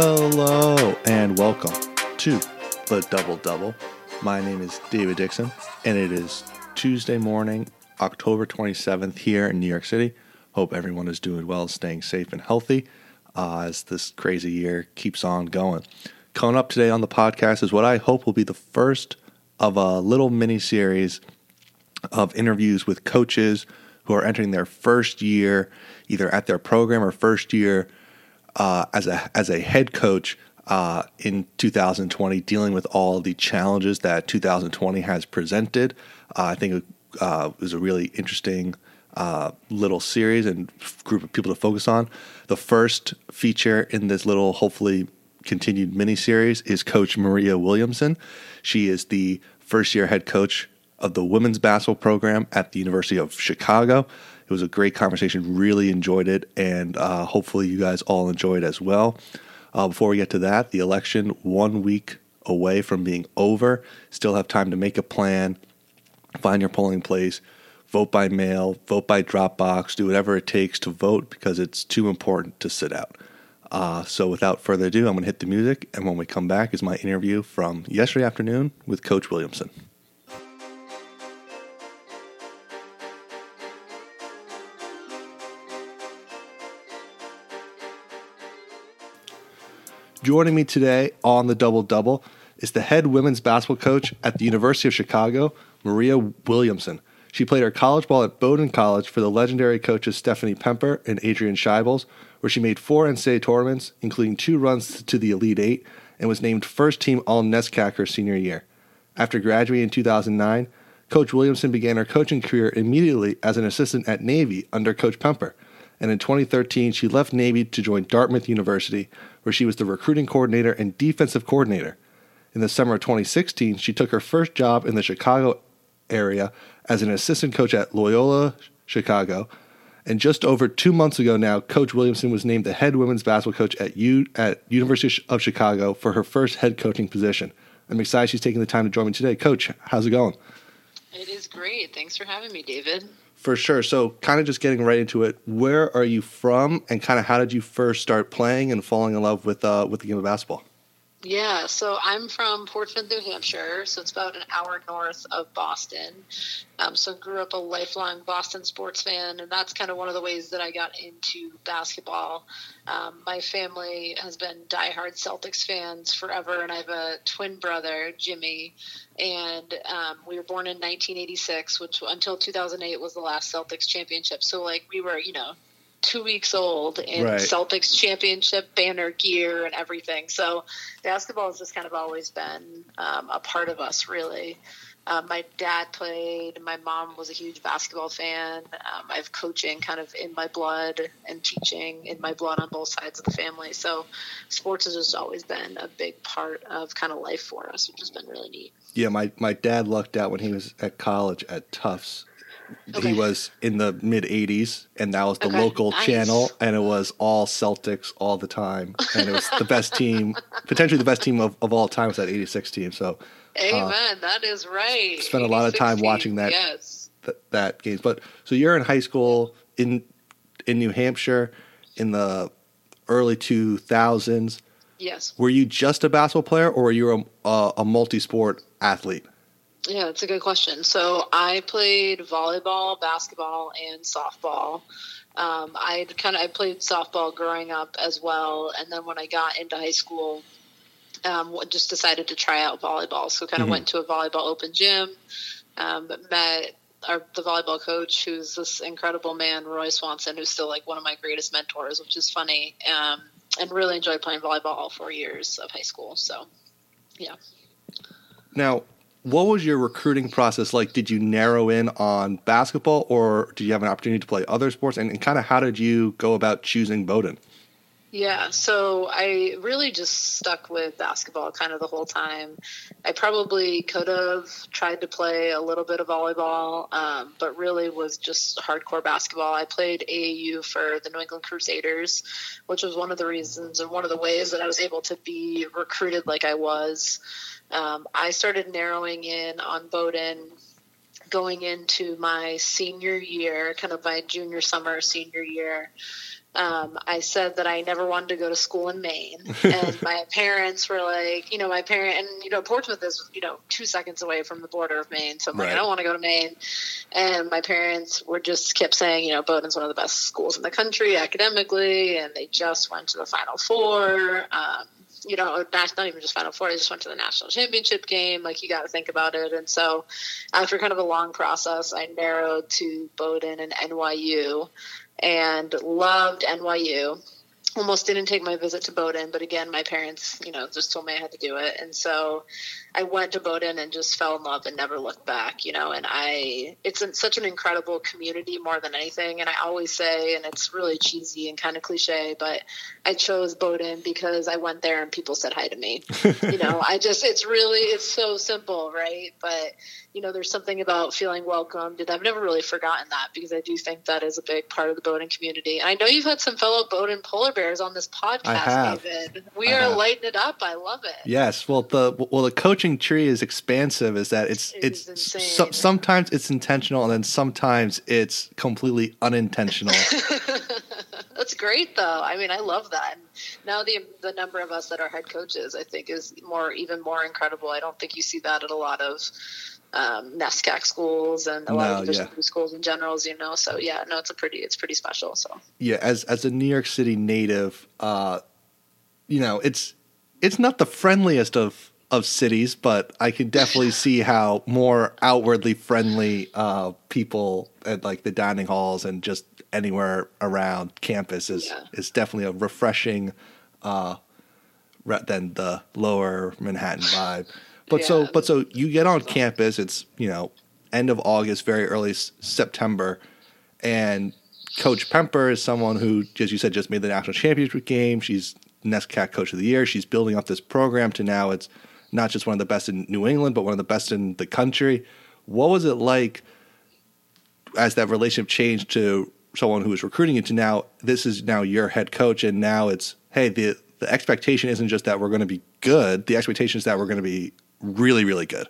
Hello and welcome to the Double Double. My name is David Dixon, and it is Tuesday morning, October 27th, here in New York City. Hope everyone is doing well, staying safe and healthy uh, as this crazy year keeps on going. Coming up today on the podcast is what I hope will be the first of a little mini series of interviews with coaches who are entering their first year, either at their program or first year uh, as a as a head coach uh, in 2020, dealing with all the challenges that 2020 has presented. Uh, I think uh, it was a really interesting uh, little series and group of people to focus on. The first feature in this little, hopefully continued mini series, is Coach Maria Williamson. She is the first year head coach of the women's basketball program at the University of Chicago. It was a great conversation. Really enjoyed it, and uh, hopefully you guys all enjoyed as well. Uh, before we get to that, the election one week away from being over. Still have time to make a plan, find your polling place, vote by mail, vote by Dropbox, do whatever it takes to vote because it's too important to sit out. Uh, so without further ado, I'm going to hit the music, and when we come back is my interview from yesterday afternoon with Coach Williamson. Joining me today on the Double Double is the head women's basketball coach at the University of Chicago, Maria Williamson. She played her college ball at Bowdoin College for the legendary coaches Stephanie Pemper and Adrienne Shibles, where she made four NCAA tournaments, including two runs to the Elite Eight, and was named first team All NESCAC her senior year. After graduating in 2009, Coach Williamson began her coaching career immediately as an assistant at Navy under Coach Pemper and in 2013 she left Navy to join Dartmouth University, where she was the recruiting coordinator and defensive coordinator. In the summer of 2016, she took her first job in the Chicago area as an assistant coach at Loyola Chicago. And just over two months ago now, Coach Williamson was named the head women's basketball coach at U at University of Chicago for her first head coaching position. I'm excited she's taking the time to join me today. Coach, how's it going? It is great. Thanks for having me, David. For sure. So, kind of just getting right into it. Where are you from, and kind of how did you first start playing and falling in love with uh, with the game of basketball? Yeah, so I'm from Portsmouth, New Hampshire, so it's about an hour north of Boston. Um, so grew up a lifelong Boston sports fan, and that's kind of one of the ways that I got into basketball. Um, my family has been diehard Celtics fans forever, and I have a twin brother, Jimmy, and um, we were born in 1986, which until 2008 was the last Celtics championship. So like we were, you know, two weeks old in right. Celtics championship banner gear and everything. So basketball has just kind of always been um, a part of us, really. Um, my dad played. My mom was a huge basketball fan. Um, I have coaching kind of in my blood and teaching in my blood on both sides of the family. So sports has just always been a big part of kind of life for us, which has been really neat. Yeah, my, my dad lucked out when he was at college at Tufts Okay. He was in the mid 80s, and that was the okay. local nice. channel, and it was all Celtics all the time. And it was the best team, potentially the best team of, of all time was that 86 team. So, uh, Amen. Uh, that is right. Spent a lot of time watching that, yes. th- that game. But so you're in high school in in New Hampshire in the early 2000s. Yes. Were you just a basketball player, or were you a, a, a multi sport athlete? Yeah, that's a good question. So I played volleyball, basketball, and softball. Um, I kind of I played softball growing up as well, and then when I got into high school, um, just decided to try out volleyball. So kind of mm-hmm. went to a volleyball open gym, um, met our the volleyball coach, who's this incredible man, Roy Swanson, who's still like one of my greatest mentors, which is funny, um, and really enjoyed playing volleyball all four years of high school. So, yeah. Now, what was your recruiting process like? Did you narrow in on basketball, or did you have an opportunity to play other sports? And, and kind of how did you go about choosing Bowdoin? Yeah, so I really just stuck with basketball kind of the whole time. I probably could have tried to play a little bit of volleyball, um, but really was just hardcore basketball. I played AAU for the New England Crusaders, which was one of the reasons and one of the ways that I was able to be recruited like I was. Um, I started narrowing in on Bowdoin going into my senior year, kind of my junior summer, senior year. Um, I said that I never wanted to go to school in Maine, and my parents were like, you know, my parent and you know Portsmouth is you know two seconds away from the border of Maine, so I'm like, I don't want to go to Maine, and my parents were just kept saying, you know, Bowdoin's one of the best schools in the country academically, and they just went to the Final Four. Um, you know, not, not even just Final Four. They just went to the national championship game. Like you got to think about it. And so, after kind of a long process, I narrowed to Bowdoin and NYU, and loved NYU. Almost didn't take my visit to Bowdoin, but again, my parents, you know, just told me I had to do it, and so I went to Bowdoin and just fell in love and never looked back, you know. And I, it's such an incredible community more than anything. And I always say, and it's really cheesy and kind of cliche, but I chose Bowdoin because I went there and people said hi to me. you know, I just, it's really, it's so simple, right? But you know, there's something about feeling welcomed, and I've never really forgotten that because I do think that is a big part of the Bowdoin community. And I know you've had some fellow Bowdoin polar bears on this podcast. We I are have. lighting it up. I love it. Yes, well the well the coaching tree is expansive. Is that it's It it's so, sometimes it's intentional and then sometimes it's completely unintentional. That's great, though. I mean, I love that. And now the the number of us that are head coaches, I think, is more even more incredible. I don't think you see that at a lot of um, NESCAC schools and a lot No, of Division yeah. schools in general, you know. So yeah, no, it's a pretty it's pretty special. So yeah, as as a New York City native, uh, you know it's it's not the friendliest of of cities, but I can definitely see how more outwardly friendly uh, people at like the dining halls and just anywhere around campus is Yeah. is definitely a refreshing uh, than the lower Manhattan vibe. But so but so you get on campus. It's you know end of August, very early s- September, and Coach Pemper is someone who, as you said, just made the national championship game. She's NESCAC Coach of the Year. She's building up this program to now it's not just one of the best in New England, but one of the best in the country. What was it like as that relationship changed to someone who was recruiting you to now this is now your head coach and now it's hey the the expectation isn't just that we're going to be good the expectation is that we're going to be really really good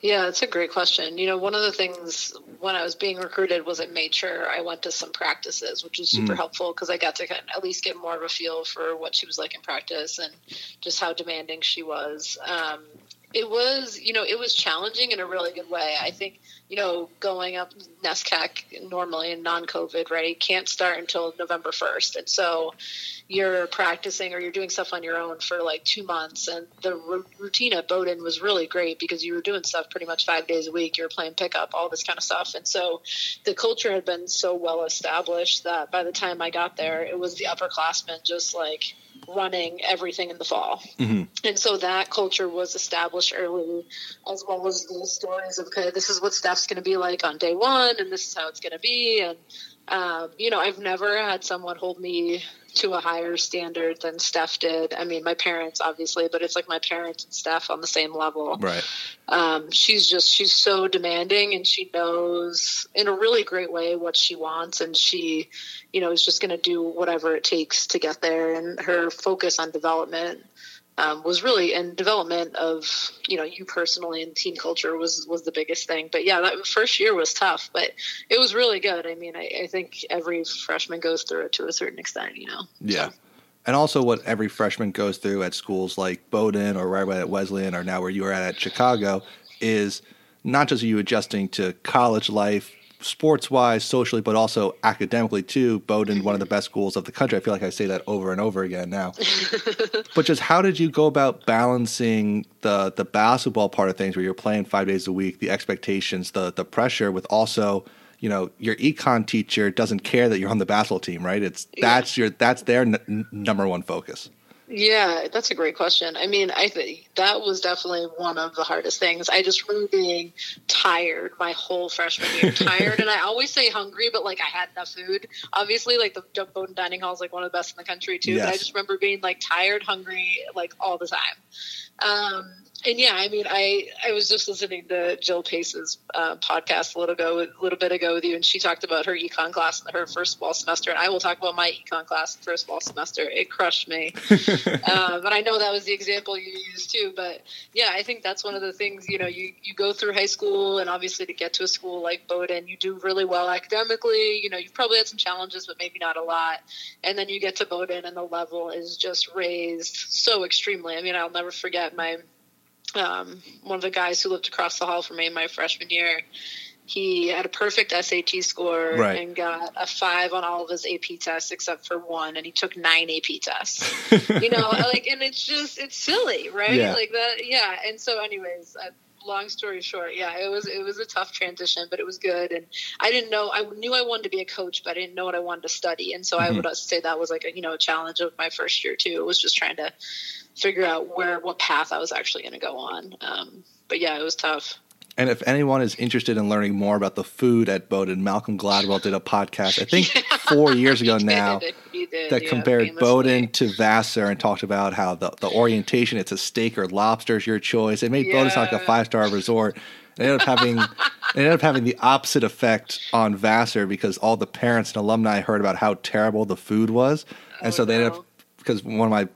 Yeah, it's a great question. You know, one of the things when I was being recruited was I made sure I went to some practices, which was super helpful because I got to kind of at least get more of a feel for what she was like in practice and just how demanding she was. Um, it was, you know, it was challenging in a really good way. I think, you know, going up NESCAC normally in non-COVID, right, can't start until November 1st. And so you're practicing or you're doing stuff on your own for like two months. And the ru- routine at Bowdoin was really great because you were doing stuff pretty much five days a week. You were playing pickup, all this kind of stuff. And so the culture had been so well established that by the time I got there, it was the upperclassmen just like running everything in the fall. And so that culture was established early, as well as the stories of, okay, this is what Steph's going to be like on day one, and this is how it's going to be. And, um, you know, I've never had someone hold me to a higher standard than Steph did. I mean, my parents, obviously, but it's like my parents and Steph on the same level. Right. Um, she's just she's so demanding and she knows in a really great way what she wants and she you know is just going to do whatever it takes to get there. And her focus on development um, was really and development of you know you personally and team culture was was the biggest thing. But yeah that first year was tough but it was really good. I mean i, I think every freshman goes through it to a certain extent you know Yeah. And also what every freshman goes through at schools like Bowdoin or right at Wesleyan or now where you are at at Chicago is not just you adjusting to college life, sports wise, socially, but also academically too. Bowdoin, one of the mm-hmm. best schools of the country. I feel like I say that over and over again now. but just how did you go about balancing the the basketball part of things where you're playing five days a week, the expectations, the the pressure with also you know your econ teacher doesn't care that you're on the basketball team, right? It's that's your that's their n- number one focus. Yeah, that's a great question. I mean, I think that was definitely one of the hardest things. I just remember being tired my whole freshman year, tired, and I always say hungry, but like I had enough food. Obviously, like the Bowdoin Dining Hall is like one of the best in the country too. But I just remember being like tired, hungry, like all the time. Um, and yeah, I mean, I I was just listening to Jill Pace's uh, podcast a little ago, a little bit ago with you, and she talked about her econ class in her first fall semester, and I will talk about my econ class first fall semester. It crushed me, uh, but I know that was the example you used too. But yeah, I think that's one of the things. You know, you you go through high school, and obviously to get to a school like Bowdoin, you do really well academically. You know, you've probably had some challenges, but maybe not a lot. And then you get to Bowdoin, and the level is just raised so extremely. I mean, I'll never forget my um, one of the guys who lived across the hall from me my freshman year. He had a perfect SAT score Right. and got a five on all of his AP tests except for one, and he took nine AP tests. you know, like, and it's just it's silly, right? Yeah. Like that, yeah. And so, anyways, uh, long story short, yeah, it was it was a tough transition, but it was good. And I didn't know I knew I wanted to be a coach, but I didn't know what I wanted to study. And so I Mhm. would say that was like a you know a challenge of my first year too. It was just trying to figure out where what path I was actually going to go on. Um, but yeah, it was tough. And if anyone is interested in learning more about the food at Bowdoin, Malcolm Gladwell did a podcast, I think four years ago now, did, did, that yeah, compared. Bowdoin to Vassar and talked about how the, the orientation, it's a steak or lobster is your choice. It made Bowdoin sound like a five star resort. It ended up having it ended up having the opposite effect on Vassar because all the parents and alumni heard about how terrible the food was, and Oh, so they ended no. up because one of my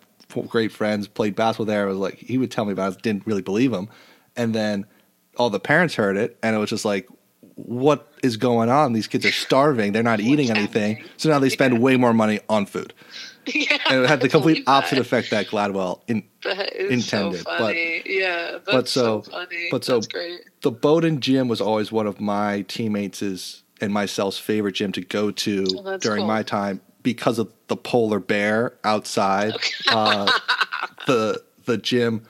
great friends played basketball there. I Was like he would tell me about it, didn't really believe him, and then all the parents heard it, and it was just like. What is going on? These kids are starving. They're not eating anything. So now they spend Yeah. way more money on food yeah, and it had the complete believe that. opposite effect that Gladwell in That intended, So but- yeah, but so- so, funny. but so- the Bowdoin gym was always one of my teammates' and myself's favorite gym to go to Oh, during cool. my time because of the polar bear outside uh, the the gym.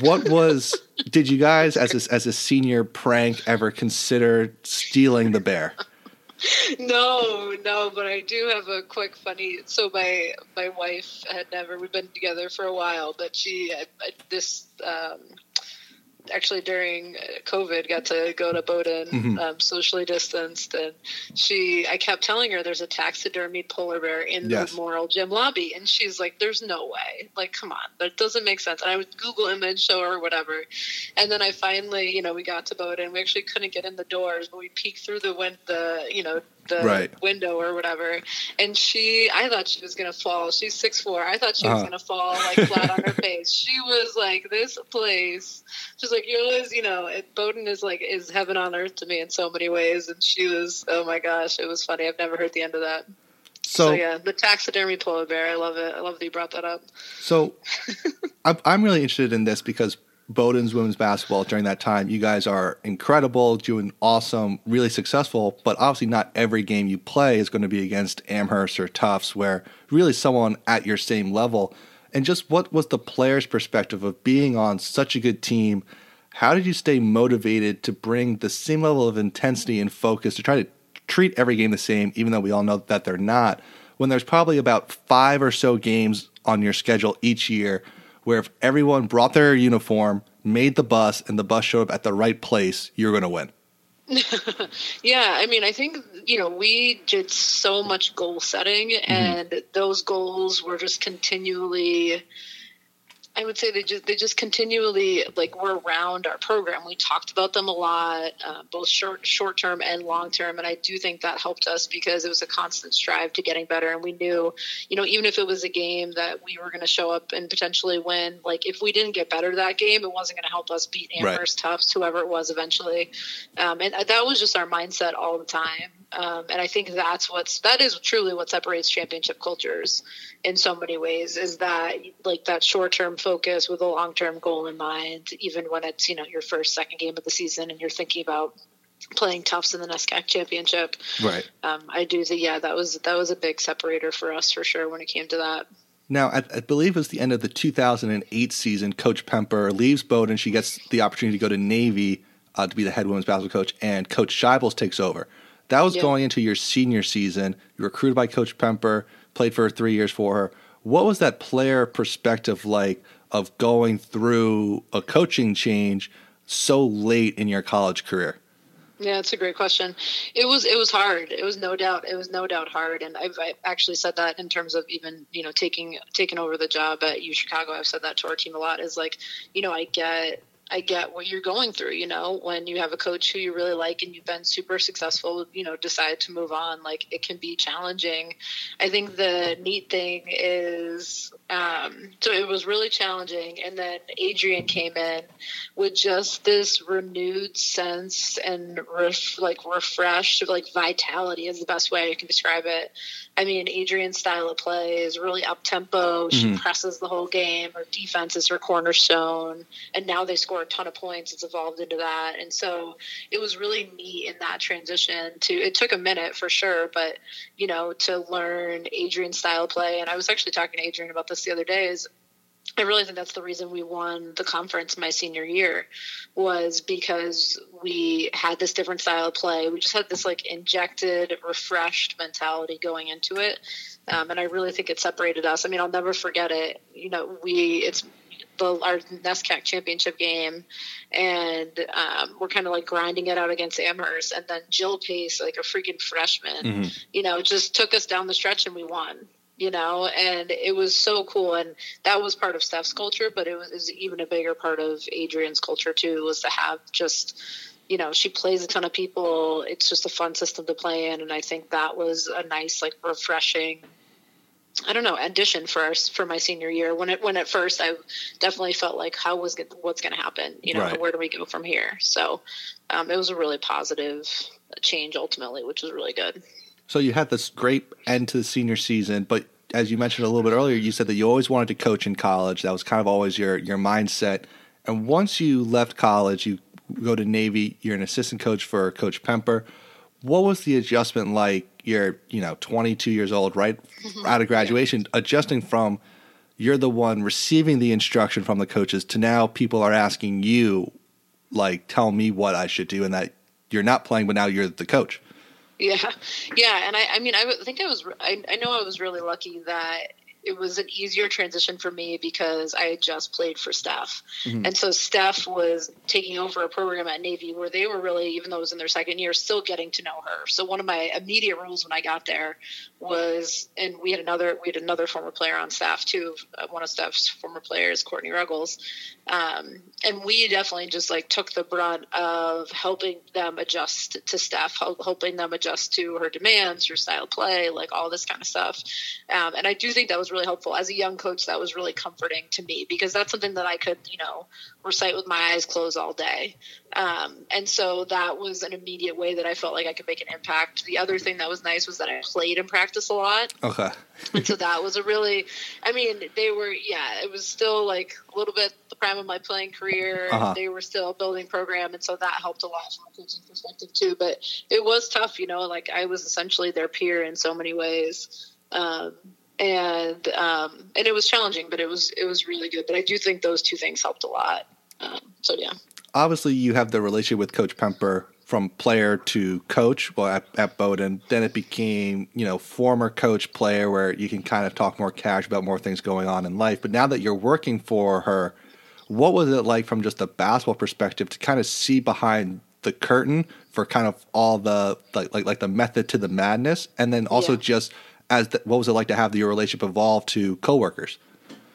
What was did you guys as a, as a senior prank ever consider stealing the bear? No, no, but I do have a quick funny. So my my wife had never. We've been together for a while, but she I, I, this um, actually during uh, COVID got to go to Bowdoin, Mhm. um, socially distanced, and she. I kept telling her there's a taxidermied polar bear in Yes. the Morrell Gym lobby, and she's like, "There's no way! Like, come on, that doesn't make sense." And I would Google image, show her whatever, and then I finally, you know, we got to Bowdoin. We actually couldn't get in the doors, but we peeked through the win- the you know the Right. window or whatever. And she, I thought she was gonna fall. She's six four. I thought she was Uh-huh. gonna fall like flat on her face. She was like, this place. She's like, you always, you know, it, Bowdoin is like is heaven on earth to me in so many ways. And she was, oh my gosh, it was funny. I've never heard the end of that. So, So yeah, the taxidermy polar bear. I love it. I love that you brought that up. So I'm really interested in this because Bowdoin's women's basketball during that time, you guys are incredible, doing awesome, really successful, but obviously not every game you play is going to be against Amherst or Tufts, where really someone at your same level. And just what was the player's perspective of being on such a good team? How did you stay motivated to bring the same level of intensity and focus to try to treat every game the same, even though we all know that they're not, when there's probably about five or so games on your schedule each year where if everyone brought their uniform, made the bus, and the bus showed up at the right place, you're going to win. Yeah, I mean, I think you know we did so much goal setting, mm-hmm. and those goals were just continually. I would say they just they just continually like were around our program. We talked about them a lot, uh, both short short term and long term, and I do think that helped us because it was a constant strive to getting better. And we knew, you know, even if it was a game that we were going to show up and potentially win, like if we didn't get better that game, it wasn't going to help us beat Right. Amherst, Tufts, whoever it was eventually. Um, and that was just our mindset all the time. Um, and I think that's what's that is truly what separates championship cultures in so many ways is that like that short term focus with a long term goal in mind, even when it's you know your first second game of the season and you're thinking about playing Tufts in the NESCAC championship. Right. Um, I do think yeah that was that was a big separator for us for sure when it came to that. Now, I, I believe it was the end of the 2008 season. Coach Pemper leaves Bowdoin. She gets the opportunity to go to Navy uh, to be the head women's basketball coach, and Coach Shibles takes over. That was Yeah. going into your senior season. You were recruited by Coach Pemper, played for three years for her. What was that player perspective like of going through a coaching change so late in your college career? Yeah, it's a great question. It was it was hard. It was no doubt it was no doubt hard, and I've, I've actually said that in terms of even you know taking taking over the job at U Chicago. I've said that to our team a lot. Is like you know I get I get what you're going through, you know, when you have a coach who you really like and you've been super successful, you know, decide to move on, like it can be challenging. I think the neat thing is, um, so it was really challenging. And then Adrienne came in with just this renewed sense and ref, like refreshed, like vitality is the best way I can describe it. I mean, Adrienne's style of play is really up tempo. She mm-hmm. presses the whole game. Her defense is her cornerstone. And now they score a ton of points. It's evolved into that. And so it was really neat in that transition to, it took a minute for sure, but, you know, to learn Adrienne's style play. And I was actually talking to Adrian about this the other day is I really think that's the reason we won the conference my senior year was because we had this different style of play. We just had this like injected, refreshed mentality going into it. Um, and I really think it separated us. I mean, I'll never forget it. You know, we, it's the, our NESCAC championship game and um, we're kind of like grinding it out against Amherst. And then Jill Pace, like a freaking freshman, mm-hmm. you know, just took us down the stretch and we won you know, and it was so cool. And that was part of Steph's culture, but it was, it was even a bigger part of Adrienne's culture too, was to have just, you know, she plays a ton of people. It's just a fun system to play in. And I think that was a nice, like refreshing, I don't know, addition for our, for my senior year. When it, when at first I definitely felt like how was what's going to happen, you know, right. where do we go from here? So um, it was a really positive change ultimately, which was really good. So you had this great end to the senior season, but as you mentioned a little bit earlier, you said that you always wanted to coach in college. That was kind of always your your mindset. And once you left college, you go to Navy. You're an assistant coach for Coach Pemper. What was the adjustment like? You're you know 22 years old, right mm-hmm. out of graduation, yeah. adjusting from you're the one receiving the instruction from the coaches to now people are asking you like tell me what I should do and that you're not playing but now you're the coach. Yeah, yeah, and I, I mean, I think I was, I, I know I was really lucky that it was an easier transition for me because I had just played for Steph. Mm-hmm. And so Steph was taking over a program at Navy where they were really, even though it was in their second year, still getting to know her. So one of my immediate rules when I got there was, and we had another, we had another former player on staff too, uh, one of Steph's former players, Courtney Ruggles. Um, and we definitely just like took the brunt of helping them adjust to Steph, helping them adjust to her demands, her style of play, like all this kind of stuff. Um, and I do think that was really helpful as a young coach. That was really comforting to me because that's something that I could, you know, recite with my eyes closed all day. Um, and so that was an immediate way that I felt like I could make an impact. The other thing that was nice was that I played in practice a lot. Okay. and so that was a really, I mean, they were, yeah, it was still like a little bit the prime of my playing career. Uh-huh. They were still building program. And so that helped a lot from a coaching perspective too. But it was tough, you know, like I was essentially their peer in so many ways. Um, and um, and it was challenging, but it was it was really good. But I do think those two things helped a lot. Um, so yeah. Obviously, you have the relationship with Coach Pemper from player to coach. Well, at, at Bowdoin, then it became you know former coach player, where you can kind of talk more cash about more things going on in life. But now that you're working for her, what was it like from just a basketball perspective to kind of see behind the curtain for kind of all the like like, like the method to the madness, and then also yeah. just as the, what was it like to have your relationship evolve to coworkers?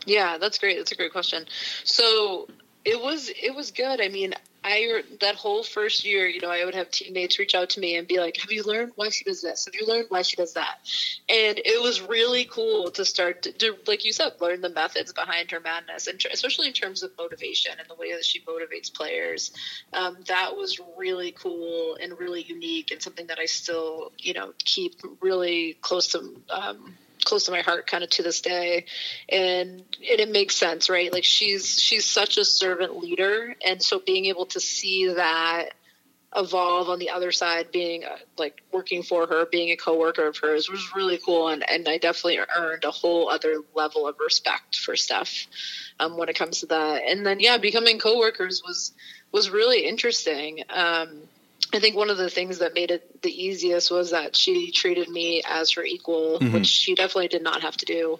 Yeah, that's great. That's a great question. So it was it was good. I mean, I that whole first year, you know, I would have teammates reach out to me and be like, "Have you learned why she does this? Have you learned why she does that?" And it was really cool to start to, to like you said, learn the methods behind her madness, and especially in terms of motivation and the way that she motivates players. Um, that was really cool and really unique, and something that I still, you know, keep really close to. Um, close to my heart kind of to this day. And, and it makes sense right? Like she's she's such a servant leader. And so being able to see that evolve on the other side being uh, like working for her being a coworker of hers was really cool. And, and i definitely earned a whole other level of respect for steph um, when it comes to that. And then yeah becoming coworkers was was really interesting. Um, I think one of the things that made it the easiest was that she treated me as her equal, mm-hmm. which she definitely did not have to do.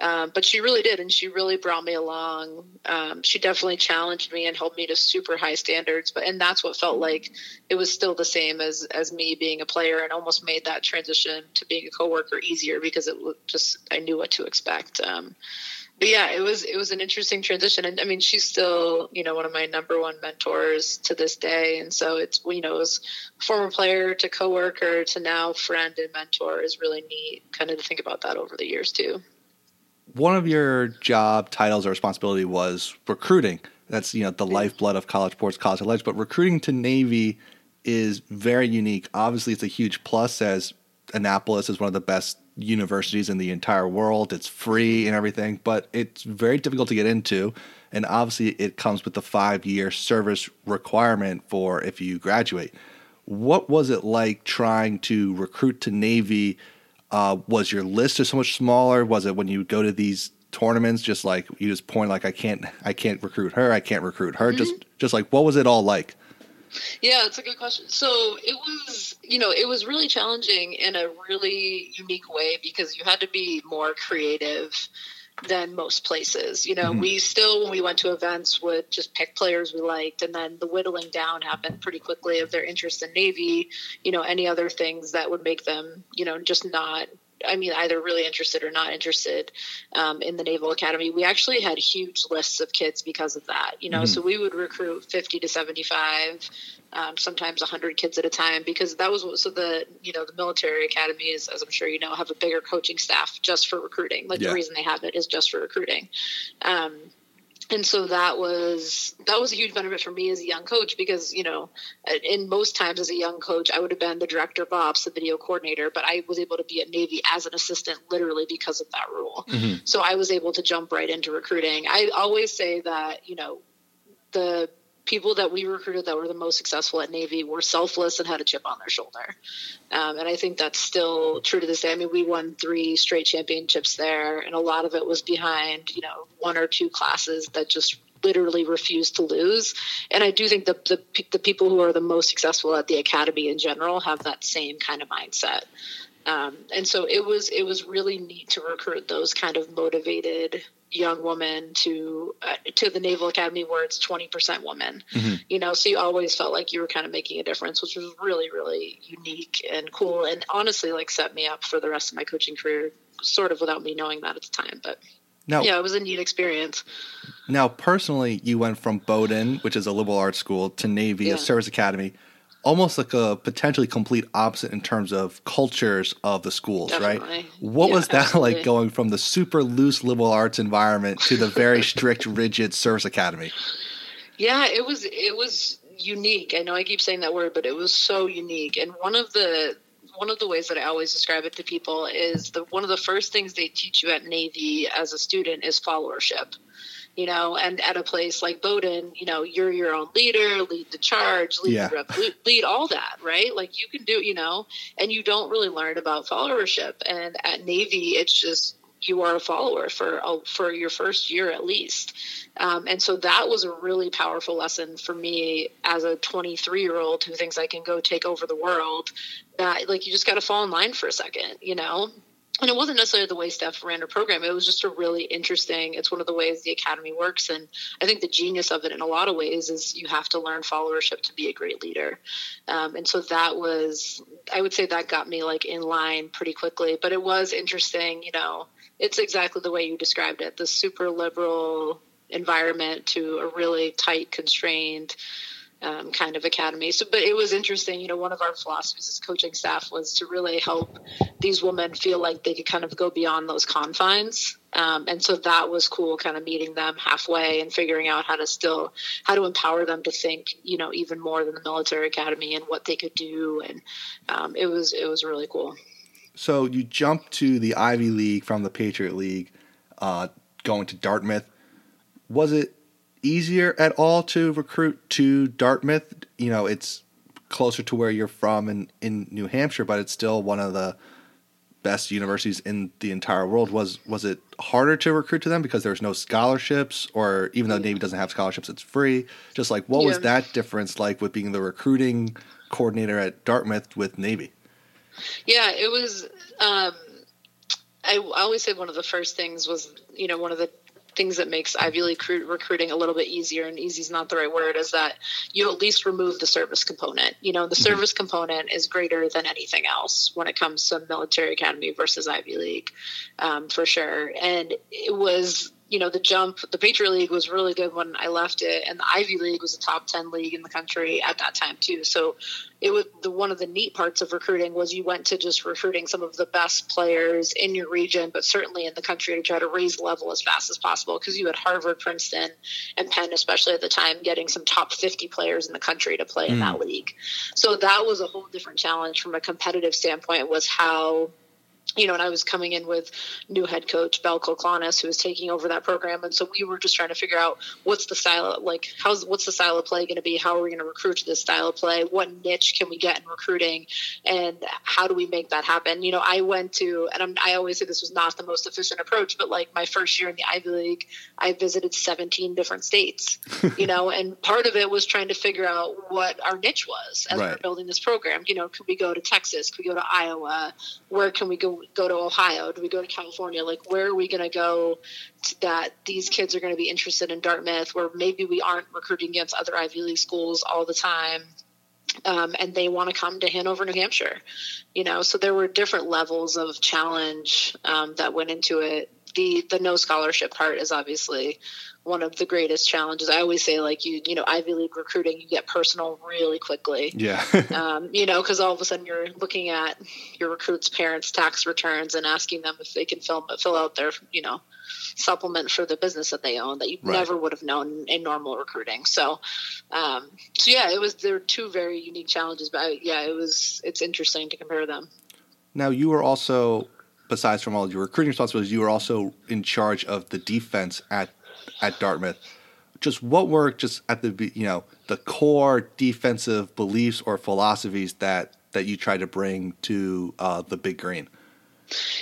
Um, but she really did, and she really brought me along. Um, she definitely challenged me and held me to super high standards. But and that's what felt like it was still the same as as me being a player, and almost made that transition to being a coworker easier because it just I knew what to expect. Um, but yeah, it was it was an interesting transition, and I mean, she's still you know one of my number one mentors to this day, and so it's you know, as former player to coworker to now friend and mentor is really neat, kind of to think about that over the years too. One of your job titles or responsibility was recruiting. That's you know the lifeblood of college sports, college athletics. But recruiting to Navy is very unique. Obviously, it's a huge plus as Annapolis is one of the best universities in the entire world. It's free and everything, but it's very difficult to get into. And obviously, it comes with the five year service requirement for if you graduate. What was it like trying to recruit to Navy? Uh, was your list so much smaller? Was it when you go to these tournaments, just like you just point like I can't, I can't recruit her, I can't recruit her. Mm-hmm. Just, just like what was it all like? Yeah, it's a good question. So it was, you know, it was really challenging in a really unique way because you had to be more creative than most places. You know, mm-hmm. we still, when we went to events, would just pick players we liked, and then the whittling down happened pretty quickly of their interest in Navy, you know, any other things that would make them, you know, just not I mean, either really interested or not interested um, in the Naval Academy. We actually had huge lists of kids because of that. You know, mm-hmm. so we would recruit 50 to 75, um, sometimes 100 kids at a time because that was what, so the you know the military academies, as I'm sure you know, have a bigger coaching staff just for recruiting. Like yeah. the reason they have it is just for recruiting. Um, and so that was that was a huge benefit for me as a young coach because you know in most times as a young coach i would have been the director of ops the video coordinator but i was able to be at navy as an assistant literally because of that rule mm-hmm. so i was able to jump right into recruiting i always say that you know the people that we recruited that were the most successful at Navy were selfless and had a chip on their shoulder. Um, and I think that's still true to this day. I mean, we won three straight championships there, and a lot of it was behind, you know, one or two classes that just literally refused to lose. And I do think the, the, the people who are the most successful at the academy in general have that same kind of mindset. Um, and so it was it was really neat to recruit those kind of motivated young woman to uh, to the Naval Academy where it's 20% women. Mm-hmm. You know, so you always felt like you were kind of making a difference, which was really really unique and cool and honestly like set me up for the rest of my coaching career sort of without me knowing that at the time, but now, yeah, it was a neat experience. Now, personally, you went from Bowdoin, which is a liberal arts school, to Navy, yeah. a service academy almost like a potentially complete opposite in terms of cultures of the schools, Definitely. right? What yeah, was that absolutely. like going from the super loose liberal arts environment to the very strict, rigid service academy? Yeah, it was it was unique. I know I keep saying that word, but it was so unique. And one of the one of the ways that I always describe it to people is the one of the first things they teach you at Navy as a student is followership you know, and at a place like Bowdoin, you know, you're your own leader, lead the charge, lead yeah. the rev- lead all that, right? Like you can do, you know, and you don't really learn about followership. And at Navy, it's just you are a follower for for your first year at least. Um, and so that was a really powerful lesson for me as a 23 year old who thinks I can go take over the world. That like you just got to fall in line for a second, you know and it wasn't necessarily the way Steph ran her program. It was just a really interesting. It's one of the ways the academy works, and I think the genius of it, in a lot of ways, is you have to learn followership to be a great leader. Um, and so that was, I would say, that got me like in line pretty quickly. But it was interesting. You know, it's exactly the way you described it: the super liberal environment to a really tight, constrained um, kind of academy. So, but it was interesting. You know, one of our philosophies as coaching staff was to really help these women feel like they could kind of go beyond those confines. Um, and so that was cool, kind of meeting them halfway and figuring out how to still how to empower them to think, you know, even more than the military academy and what they could do. And um, it was it was really cool. So you jumped to the Ivy League from the Patriot League, uh, going to Dartmouth. Was it easier at all to recruit to Dartmouth? You know, it's closer to where you're from in, in New Hampshire, but it's still one of the best universities in the entire world. Was was it harder to recruit to them because there's no scholarships, or even though Navy doesn't have scholarships, it's free? Just like what yeah. was that difference like with being the recruiting coordinator at Dartmouth with Navy? Yeah, it was. Um, I, I always say one of the first things was, you know, one of the things that makes Ivy League recruiting a little bit easier, and easy is not the right word, is that you at least remove the service component. You know, the mm-hmm. service component is greater than anything else when it comes to military academy versus Ivy League, um, for sure. And it was you know, the jump, the Patriot League was really good when I left it, and the Ivy League was a top 10 league in the country at that time, too. So it was the one of the neat parts of recruiting was you went to just recruiting some of the best players in your region, but certainly in the country to try to raise level as fast as possible because you had Harvard, Princeton, and Penn, especially at the time, getting some top 50 players in the country to play mm. in that mm. league. So that was a whole different challenge from a competitive standpoint was how you know, and I was coming in with new head coach Belle Koclanes, who was taking over that program, and so we were just trying to figure out what's the style, of, like how's what's the style of play going to be? How are we going to recruit to this style of play? What niche can we get in recruiting, and how do we make that happen? You know, I went to, and I'm, I always say this was not the most efficient approach, but like my first year in the Ivy League, I visited 17 different states, you know, and part of it was trying to figure out what our niche was as right. we we're building this program. You know, could we go to Texas? Could we go to Iowa? Where can we go? Go to Ohio? Do we go to California? Like, where are we going to go that these kids are going to be interested in Dartmouth, where maybe we aren't recruiting against other Ivy League schools all the time? Um, and they want to come to Hanover, New Hampshire. You know, so there were different levels of challenge um, that went into it. The the no scholarship part is obviously one of the greatest challenges. I always say, like you, you know, Ivy League recruiting, you get personal really quickly. Yeah. um, you know, because all of a sudden you're looking at your recruits' parents' tax returns and asking them if they can fill fill out their, you know, supplement for the business that they own that you right. never would have known in normal recruiting. So, um, so yeah, it was there were two very unique challenges, but I, yeah, it was it's interesting to compare them. Now you were also besides from all your recruiting responsibilities, you were also in charge of the defense at at Dartmouth. Just what were just at the you know the core defensive beliefs or philosophies that that you tried to bring to uh, the Big Green?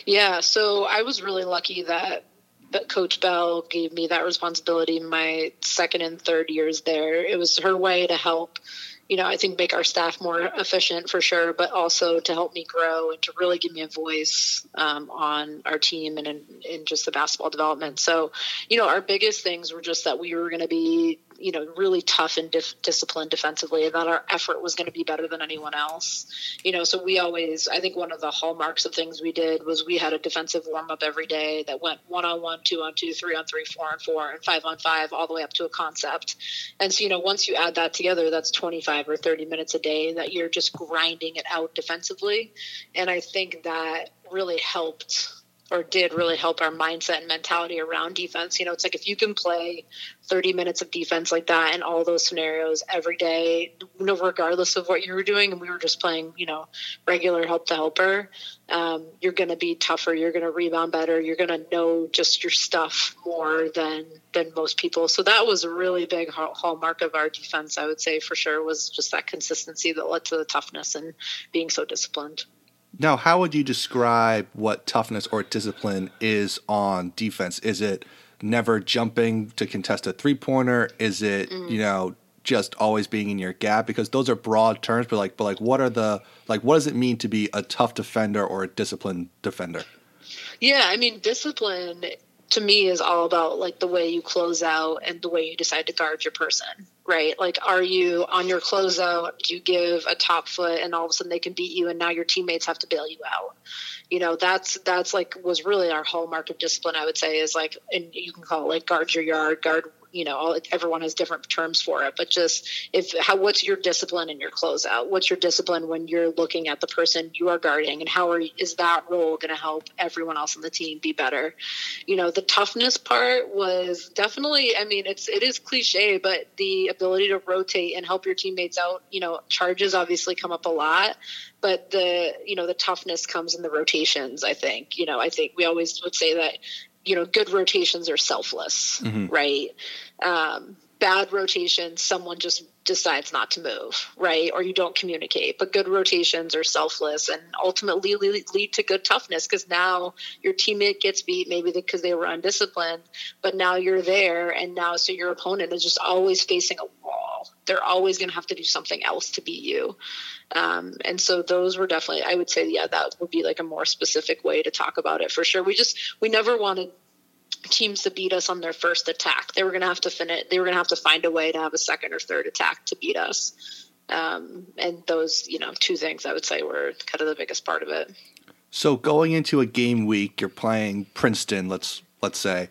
Yeah, so I was really lucky that that Coach Belle gave me that responsibility my second and third years there. It was her way to help you know, I think make our staff more efficient for sure, but also to help me grow and to really give me a voice um, on our team and in, in just the basketball development. So, you know, our biggest things were just that we were going to be you know, really tough and dif- disciplined defensively, and that our effort was going to be better than anyone else. You know, so we always, I think one of the hallmarks of things we did was we had a defensive warm up every day that went one on one, two on two, three on three, four on four, and five on five, all the way up to a concept. And so, you know, once you add that together, that's 25 or 30 minutes a day that you're just grinding it out defensively. And I think that really helped or did really help our mindset and mentality around defense. You know, it's like if you can play 30 minutes of defense like that in all those scenarios every day, regardless of what you were doing, and we were just playing, you know, regular help to helper, um, you're going to be tougher. You're going to rebound better. You're going to know just your stuff more than than most people. So that was a really big hallmark of our defense. I would say for sure was just that consistency that led to the toughness and being so disciplined. Now, how would you describe what toughness or discipline is on defense? Is it never jumping to contest a three pointer? Is it, mm. you know, just always being in your gap? Because those are broad terms, but like, but like, what are the like, what does it mean to be a tough defender or a disciplined defender? Yeah, I mean, discipline to me is all about like the way you close out and the way you decide to guard your person right? Like are you on your closeout you give a top foot and all of a sudden they can beat you and now your teammates have to bail you out? You know that's that's like was really our hallmark of discipline i would say is like and you can call it like guard your yard guard you know all, everyone has different terms for it but just if how what's your discipline in your closeout? What's your discipline when you're looking at the person you are guarding and how are is that role going to help everyone else on the team be better? You know the toughness part was definitely i mean it's it is cliche but the ability to rotate and help your teammates out you know charges obviously come up a lot but the you know the toughness comes in the rotations i think. You know i think we always would say that you know good rotations are selfless mm-hmm. right um, bad rotations, someone just decides not to move, right? Or you don't communicate. But good rotations are selfless and ultimately lead to good toughness because now your teammate gets beat, maybe because they were undisciplined, but now you're there and now so your opponent is just always facing a. They're always going to have to do something else to beat you. Um, and so those were definitely, I would say, yeah, that would be like a more specific way to talk about it for sure. We just, we never wanted teams to beat us on their first attack. They were going to have to finish. They were going to have to find a way to have a second or third attack to beat us. Um, and those, you know, two things I would say were kind of the biggest part of it. So going into a game week, you're playing Princeton. Let's let's say,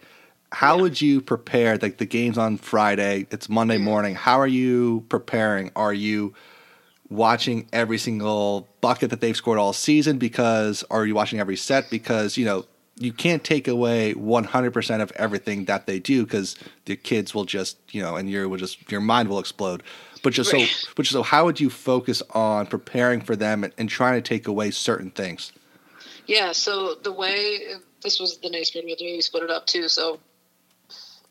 how yeah. would you prepare? Like the game's on Friday. It's Monday mm-hmm. morning. How are you preparing? Are you watching every single bucket that they've scored all season? Because are you watching every set? Because you know you can't take away 100% of everything that they do because the kids will just you know and your will just your mind will explode but just right. so but so how would you focus on preparing for them and, and, trying to take away certain things yeah so the way this was the nice part of the way we split it up too so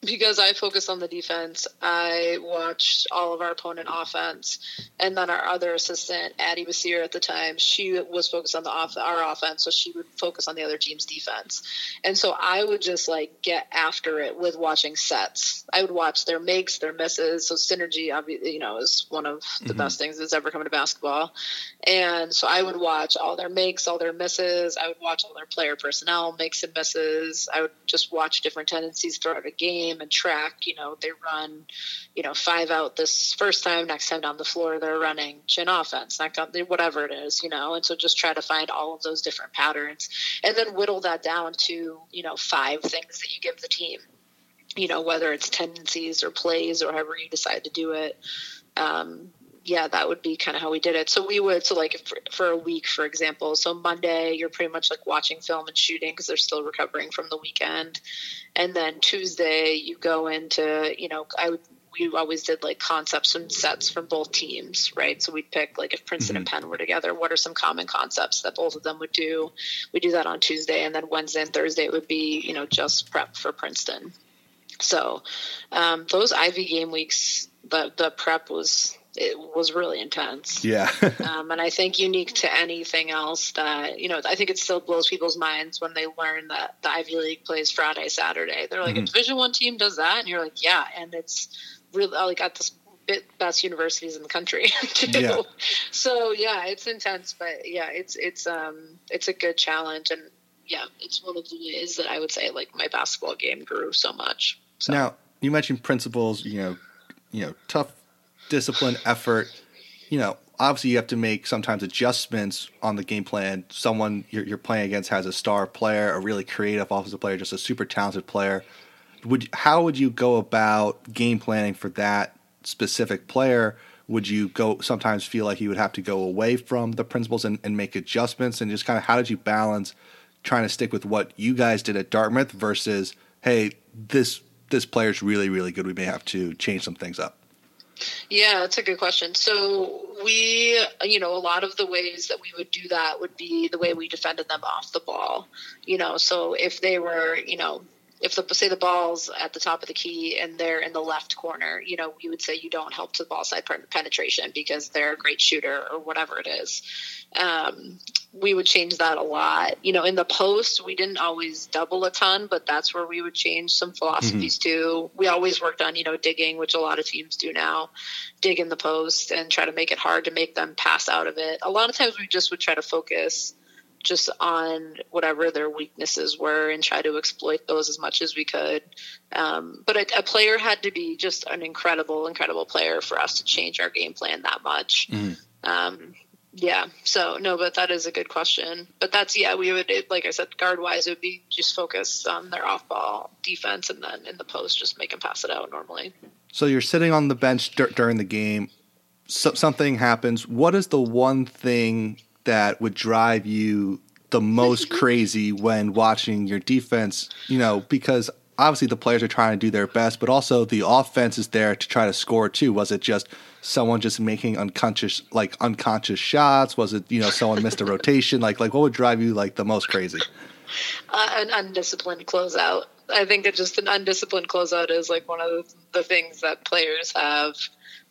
because I focus on the defense, I watched all of our opponent offense, and then our other assistant, Addie Basir at the time, she was focused on the off our offense, so she would focus on the other team's defense. And so I would just like get after it with watching sets. I would watch their makes, their misses. So synergy, obviously, you know, is one of the mm-hmm. best things that's ever come to basketball. And so I would watch all their makes, all their misses. I would watch all their player personnel makes and misses. I would just watch different tendencies throughout a game game and track. You know, they run, you know, five out this first time, next time down the floor they're running chin offense, not whatever it is, you know, and so just try to find all of those different patterns and then whittle that down to, you know, five things that you give the team. You know, whether it's tendencies or plays or however you decide to do it. Um, yeah, that would be kind of how we did it. So we would, so like for, for, a week, for example, so Monday, you're pretty much like watching film and shooting because they're still recovering from the weekend. And then Tuesday, you go into, you know, I would, we always did like concepts and sets from both teams, right? So we'd pick like if Princeton mm-hmm. and Penn were together, what are some common concepts that both of them would do? We do that on Tuesday, and then Wednesday and Thursday it would be, you know, just prep for Princeton. So um, those Ivy game weeks, the the prep was it was really intense. Yeah. um, and I think unique to anything else that, you know, I think it still blows people's minds when they learn that the Ivy League plays Friday, Saturday. They're like, mm-hmm. a Division One team does that? And you're like, yeah. And it's really like at the best universities in the country too. Yeah. So yeah, it's intense, but yeah, it's, it's, um, it's a good challenge. And yeah, it's one of the ways that I would say like my basketball game grew so much. So. Now you mentioned principles, you know, you know, tough discipline, effort. You know, obviously you have to make sometimes adjustments on the game plan. Someone you're, you're playing against has a star player, a really creative offensive player, just a super talented player. Would how would you go about game planning for that specific player? Would you go sometimes feel like you would have to go away from the principles and, and make adjustments and just kind of how did you balance trying to stick with what you guys did at Dartmouth versus hey this this player's really really good we may have to change some things up yeah, that's a good question. So we, you know, a lot of the ways that we would do that would be the way we defended them off the ball. You know, so if they were, you know, if the say the ball's at the top of the key and they're in the left corner, you know, we would say you don't help to the ball side penetration because they're a great shooter or whatever it is. Um, we would change that a lot. You know, in the post, we didn't always double a ton, but that's where we would change some philosophies mm-hmm. too. We always worked on, you know, digging, which a lot of teams do now, dig in the post and try to make it hard to make them pass out of it. A lot of times we just would try to focus just on whatever their weaknesses were and try to exploit those as much as we could. Um, but a, a, player had to be just an incredible, incredible player for us to change our game plan that much. Mm. Um, yeah. So no, but that is a good question. But that's yeah, we would it, like I said, guard wise, it would be just focus on their off ball defense, and then in the post, just make them pass it out normally. So you're sitting on the bench dur- during the game. So something happens. What is the one thing that would drive you the most crazy when watching your defense, you know, because obviously the players are trying to do their best, but also the offense is there to try to score too. Was it just someone just making unconscious like unconscious shots? Was it, you know, someone missed a rotation? Like like what would drive you like the most crazy? Uh, an undisciplined closeout. I think that just an undisciplined closeout is like one of the, the things that players have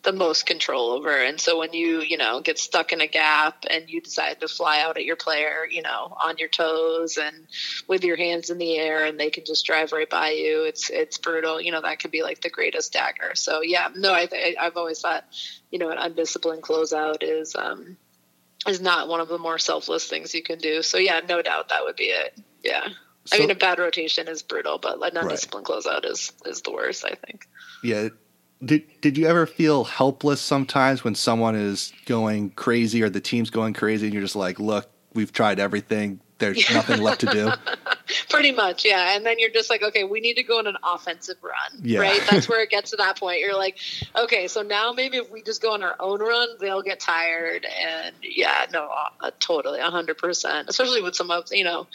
the most control over. And so when you, you know, get stuck in a gap and you decide to fly out at your player, you know, on your toes and with your hands in the air and they can just drive right by you, it's it's brutal. You know, that could be like the greatest dagger. So yeah, no, I, I've always thought, you know, an undisciplined closeout is um is not one of the more selfless things you can do. So yeah, no doubt that would be it. Yeah. So, I mean, a bad rotation is brutal, but an undisciplined right. closeout is is the worst. I think. Yeah, did did you ever feel helpless sometimes when someone is going crazy or the team's going crazy and you're just like, look, we've tried everything. There's nothing left to do. Pretty much, yeah. And then you're just like, okay, we need to go on an offensive run, yeah. right? That's where it gets to that point. You're like, okay, so now maybe if we just go on our own run, they'll get tired. And yeah, no, uh, totally, hundred percent. Especially with some of you know,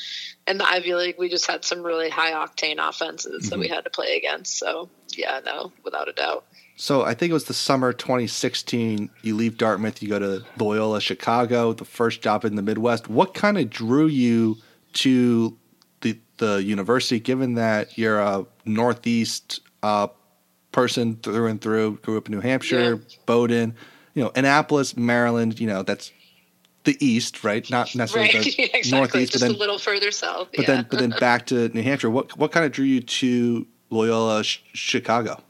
in the Ivy League, we just had some really high octane offenses mm-hmm. that we mm-hmm. had to play against. So yeah, no, without a doubt. So I think it was the summer 2016. You leave Dartmouth, you go to Loyola Chicago, the first job in the Midwest. What kind of drew you to the the university, given that you're a Northeast uh, person through and through? Grew up in New Hampshire, yeah. Bowdoin, you know, Annapolis, Maryland. You know, that's the East, right? Not necessarily right. the exactly. Northeast, just but then a little further south. But yeah. then, but then back to New Hampshire. What what kind of drew you to Loyola Sh- Chicago?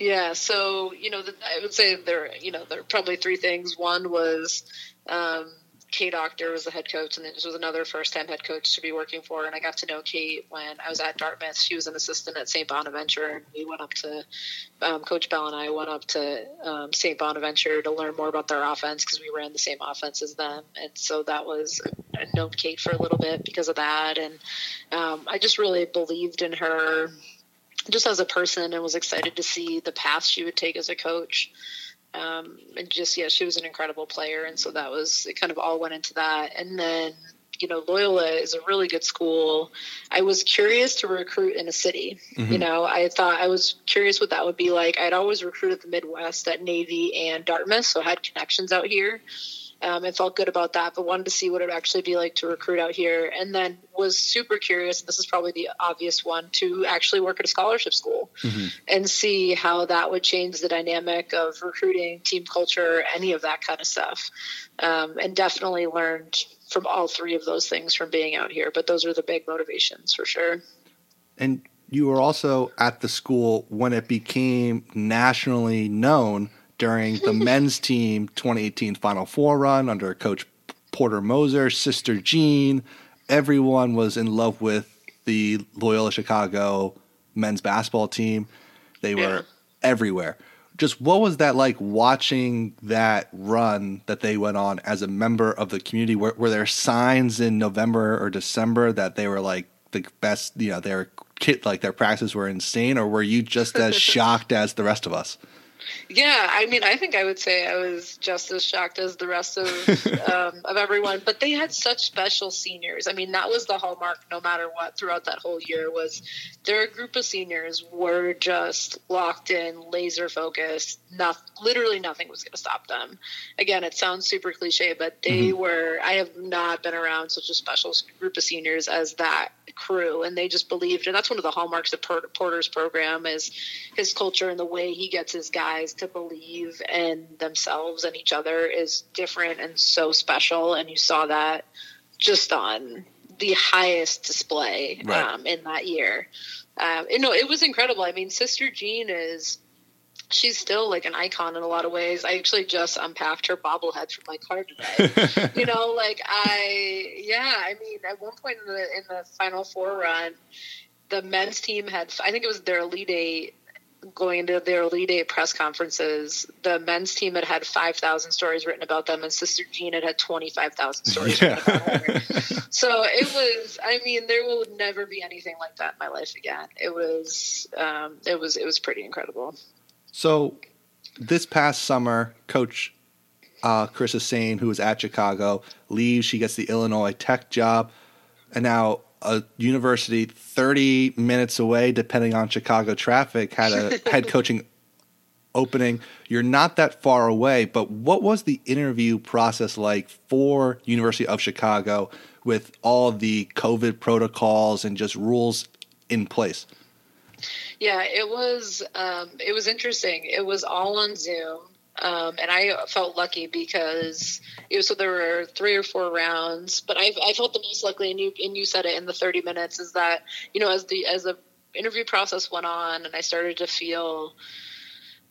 Yeah, so you know, the, I would say there, you know, there are probably three things. One was um, Kate Achter was the head coach, and this was another first-time head coach to be working for. And I got to know Kate when I was at Dartmouth. She was an assistant at St. Bonaventure, and we went up to um, Coach Belle and I went up to um, St. Bonaventure to learn more about their offense because we ran the same offense as them. And so that was I known Kate for a little bit because of that, and um, I just really believed in her just as a person and was excited to see the path she would take as a coach. Um, and just, yeah, she was an incredible player. And so that was, it kind of all went into that. And then, you know, Loyola is a really good school. I was curious to recruit in a city. Mm-hmm. You know, I thought I was curious what that would be like. I'd always recruited the Midwest at Navy and Dartmouth, so I had connections out here um, and felt good about that, but wanted to see what it would actually be like to recruit out here. And then was super curious, this is probably the obvious one, to actually work at a scholarship school mm-hmm. and see how that would change the dynamic of recruiting, team culture, any of that kind of stuff. Um, and definitely learned from all three of those things from being out here, but those are the big motivations for sure. And you were also at the school when it became nationally known during the men's team 2018 Final Four run under Coach Porter Moser, Sister Jean. Everyone was in love with the Loyola Chicago men's basketball team. They were yeah. everywhere. Just what was that like watching that run that they went on as a member of the community? Were, were there signs in November or December that they were like the best, you know, their kit, like their practices were insane, or were you just as shocked as the rest of us? Yeah, I mean, I think I would say I was just as shocked as the rest of um, of everyone. But they had such special seniors. I mean, that was the hallmark, no matter what, throughout that whole year. Was their group of seniors were just locked in, laser focused. Not literally nothing was going to stop them. Again, it sounds super cliche, but they mm-hmm. were. I have not been around such a special group of seniors as that crew, and they just believed. And that's one of the hallmarks of Porter's program is his culture and the way he gets his guys guys to believe in themselves and each other is different and so special. And you saw that just on the highest display right. um, in that year. Um, you know, it was incredible. I mean, Sister Jean is she's still like an icon in a lot of ways. I actually just unpacked her bobblehead from my car today. you know, like I, yeah, I mean, at one point in the in the Final Four run, the men's team had, I think it was their Elite Eight going into their Elite Eight press conferences, the men's team had had 5,000 stories written about them, and Sister Jean had had 25,000 stories yeah. written about so it was, I mean, there will never be anything like that in my life again. It was, um, it was, it was pretty incredible. So this past summer, Coach uh, Chris Sain, who was at Chicago, leaves. She gets the Illinois Tech job. And now a university 30 minutes away, depending on Chicago traffic, had a head coaching opening. You're not that far away, but what was the interview process like for University of Chicago with all the COVID protocols and just rules in place? Yeah, it was um, it was interesting. It was all on Zoom. Um, and I felt lucky because it was, so there were three or four rounds, but I, I felt the most lucky, and you and you said it in the thirty minutes is that you know as the as the interview process went on, and I started to feel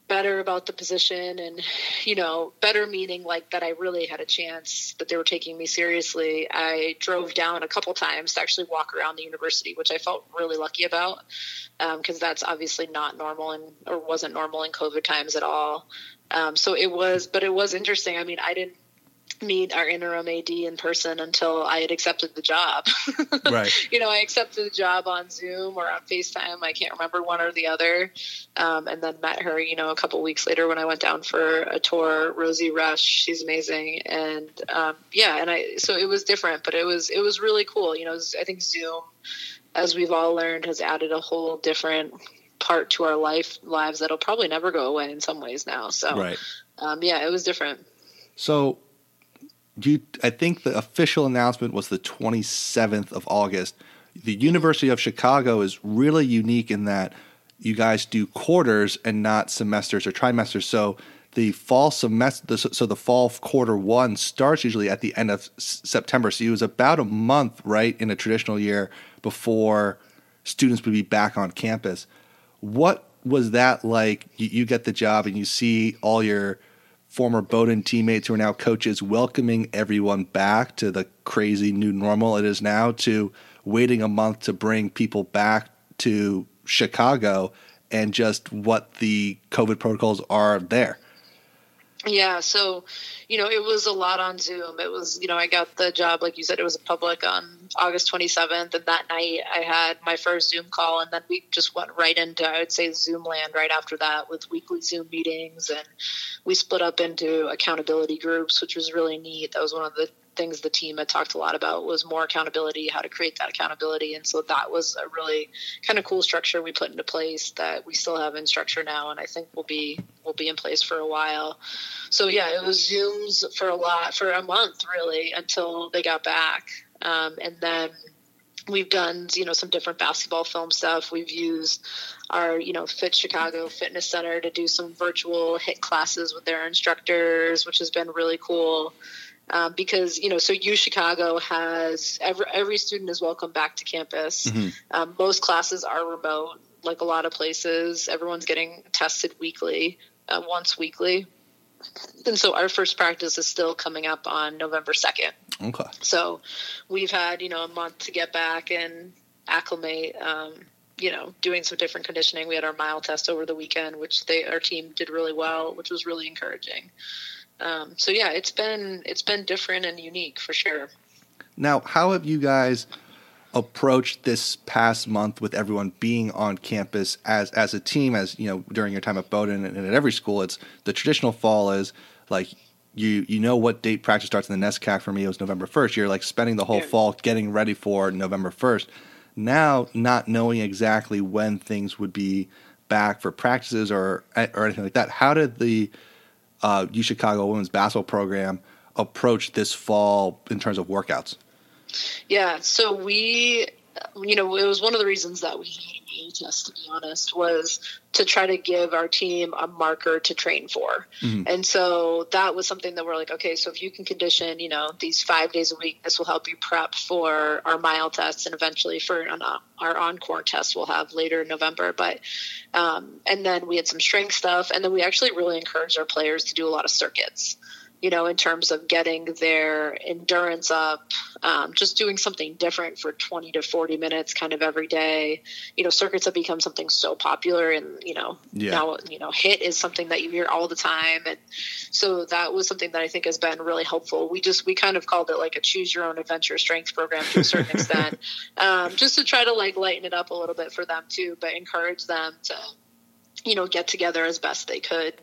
better about the position and you know better meaning like that i really had a chance that they were taking me seriously i drove down a couple times to actually walk around the university which i felt really lucky about because um, that's obviously not normal and or wasn't normal in covid times at all um, so it was but it was interesting i mean i didn't meet our interim AD in person until I had accepted the job. right. You know, I accepted the job on Zoom or on FaceTime. I can't remember one or the other. Um, and then met her, you know, a couple weeks later when I went down for a tour. Rosie Rush, she's amazing. And um, yeah, and I so it was different, but it was it was really cool. You know, was, I think Zoom, as we've all learned, has added a whole different part to our life lives that'll probably never go away in some ways now. So right. um, yeah, it was different. So do you, I think the official announcement was the 27th of August. The University of Chicago is really unique in that you guys do quarters and not semesters or trimesters. So the fall semester, so the fall quarter one starts usually at the end of September. So it was about a month, right, in a traditional year before students would be back on campus. What was that like? You, you get the job and you see all your former Bowdoin teammates who are now coaches welcoming everyone back to the crazy new normal it is now to waiting a month to bring people back to Chicago and just what the COVID protocols are there. Yeah, so you know, it was a lot on Zoom. It was, you know, I got the job, like you said, it was a public on August 27th, and that night I had my first Zoom call, and then we just went right into, I would say, Zoom land right after that with weekly Zoom meetings, and we split up into accountability groups, which was really neat. That was one of the things the team had talked a lot about was more accountability, how to create that accountability. And so that was a really kind of cool structure we put into place that we still have in structure now, and I think will be will be in place for a while. So yeah, it was Zooms for a lot for a month really until they got back, um, and then we've done you know some different basketball film stuff we've used our you know fit chicago fitness center to do some virtual HIIT classes with their instructors which has been really cool um, because you know, so U Chicago has every every student is welcome back to campus. Mm-hmm. Um, most classes are remote, like a lot of places. Everyone's getting tested weekly, uh, once weekly, and so our first practice is still coming up on November second. Okay. So we've had you know a month to get back and acclimate. Um, you know, doing some different conditioning. We had our mile test over the weekend, which they our team did really well, which was really encouraging. Um, so yeah, it's been it's been different and unique for sure. Now, how have you guys approached this past month with everyone being on campus as as a team? As you know, during your time at Bowdoin and, at every school, it's the traditional fall is like you you know what date practice starts in the NESCAC for me it was November first. You're like spending the whole yeah. fall getting ready for November first. Now, not knowing exactly when things would be back for practices or or anything like that, how did the uh, U Chicago women's basketball program approach this fall in terms of workouts? Yeah, so we, you know, it was one of the reasons that we had a test, to be honest, was to try to give our team a marker to train for. Mm-hmm. And so that was something that we're like, okay, so if you can condition, you know, these five days a week, this will help you prep for our mile tests and eventually for an, uh, our encore test we'll have later in November. But, um, and then we had some strength stuff. And then we actually really encouraged our players to do a lot of circuits you know, in terms of getting their endurance up, um, just doing something different for 20 to 40 minutes kind of every day. You know, circuits have become something so popular and, you know, yeah. now, you know, HIIT is something that you hear all the time. And so that was something that I think has been really helpful. We just, we kind of called it like a choose your own adventure strength program to a certain extent, um, just to try to like lighten it up a little bit for them too, but encourage them to, you know, get together as best they could,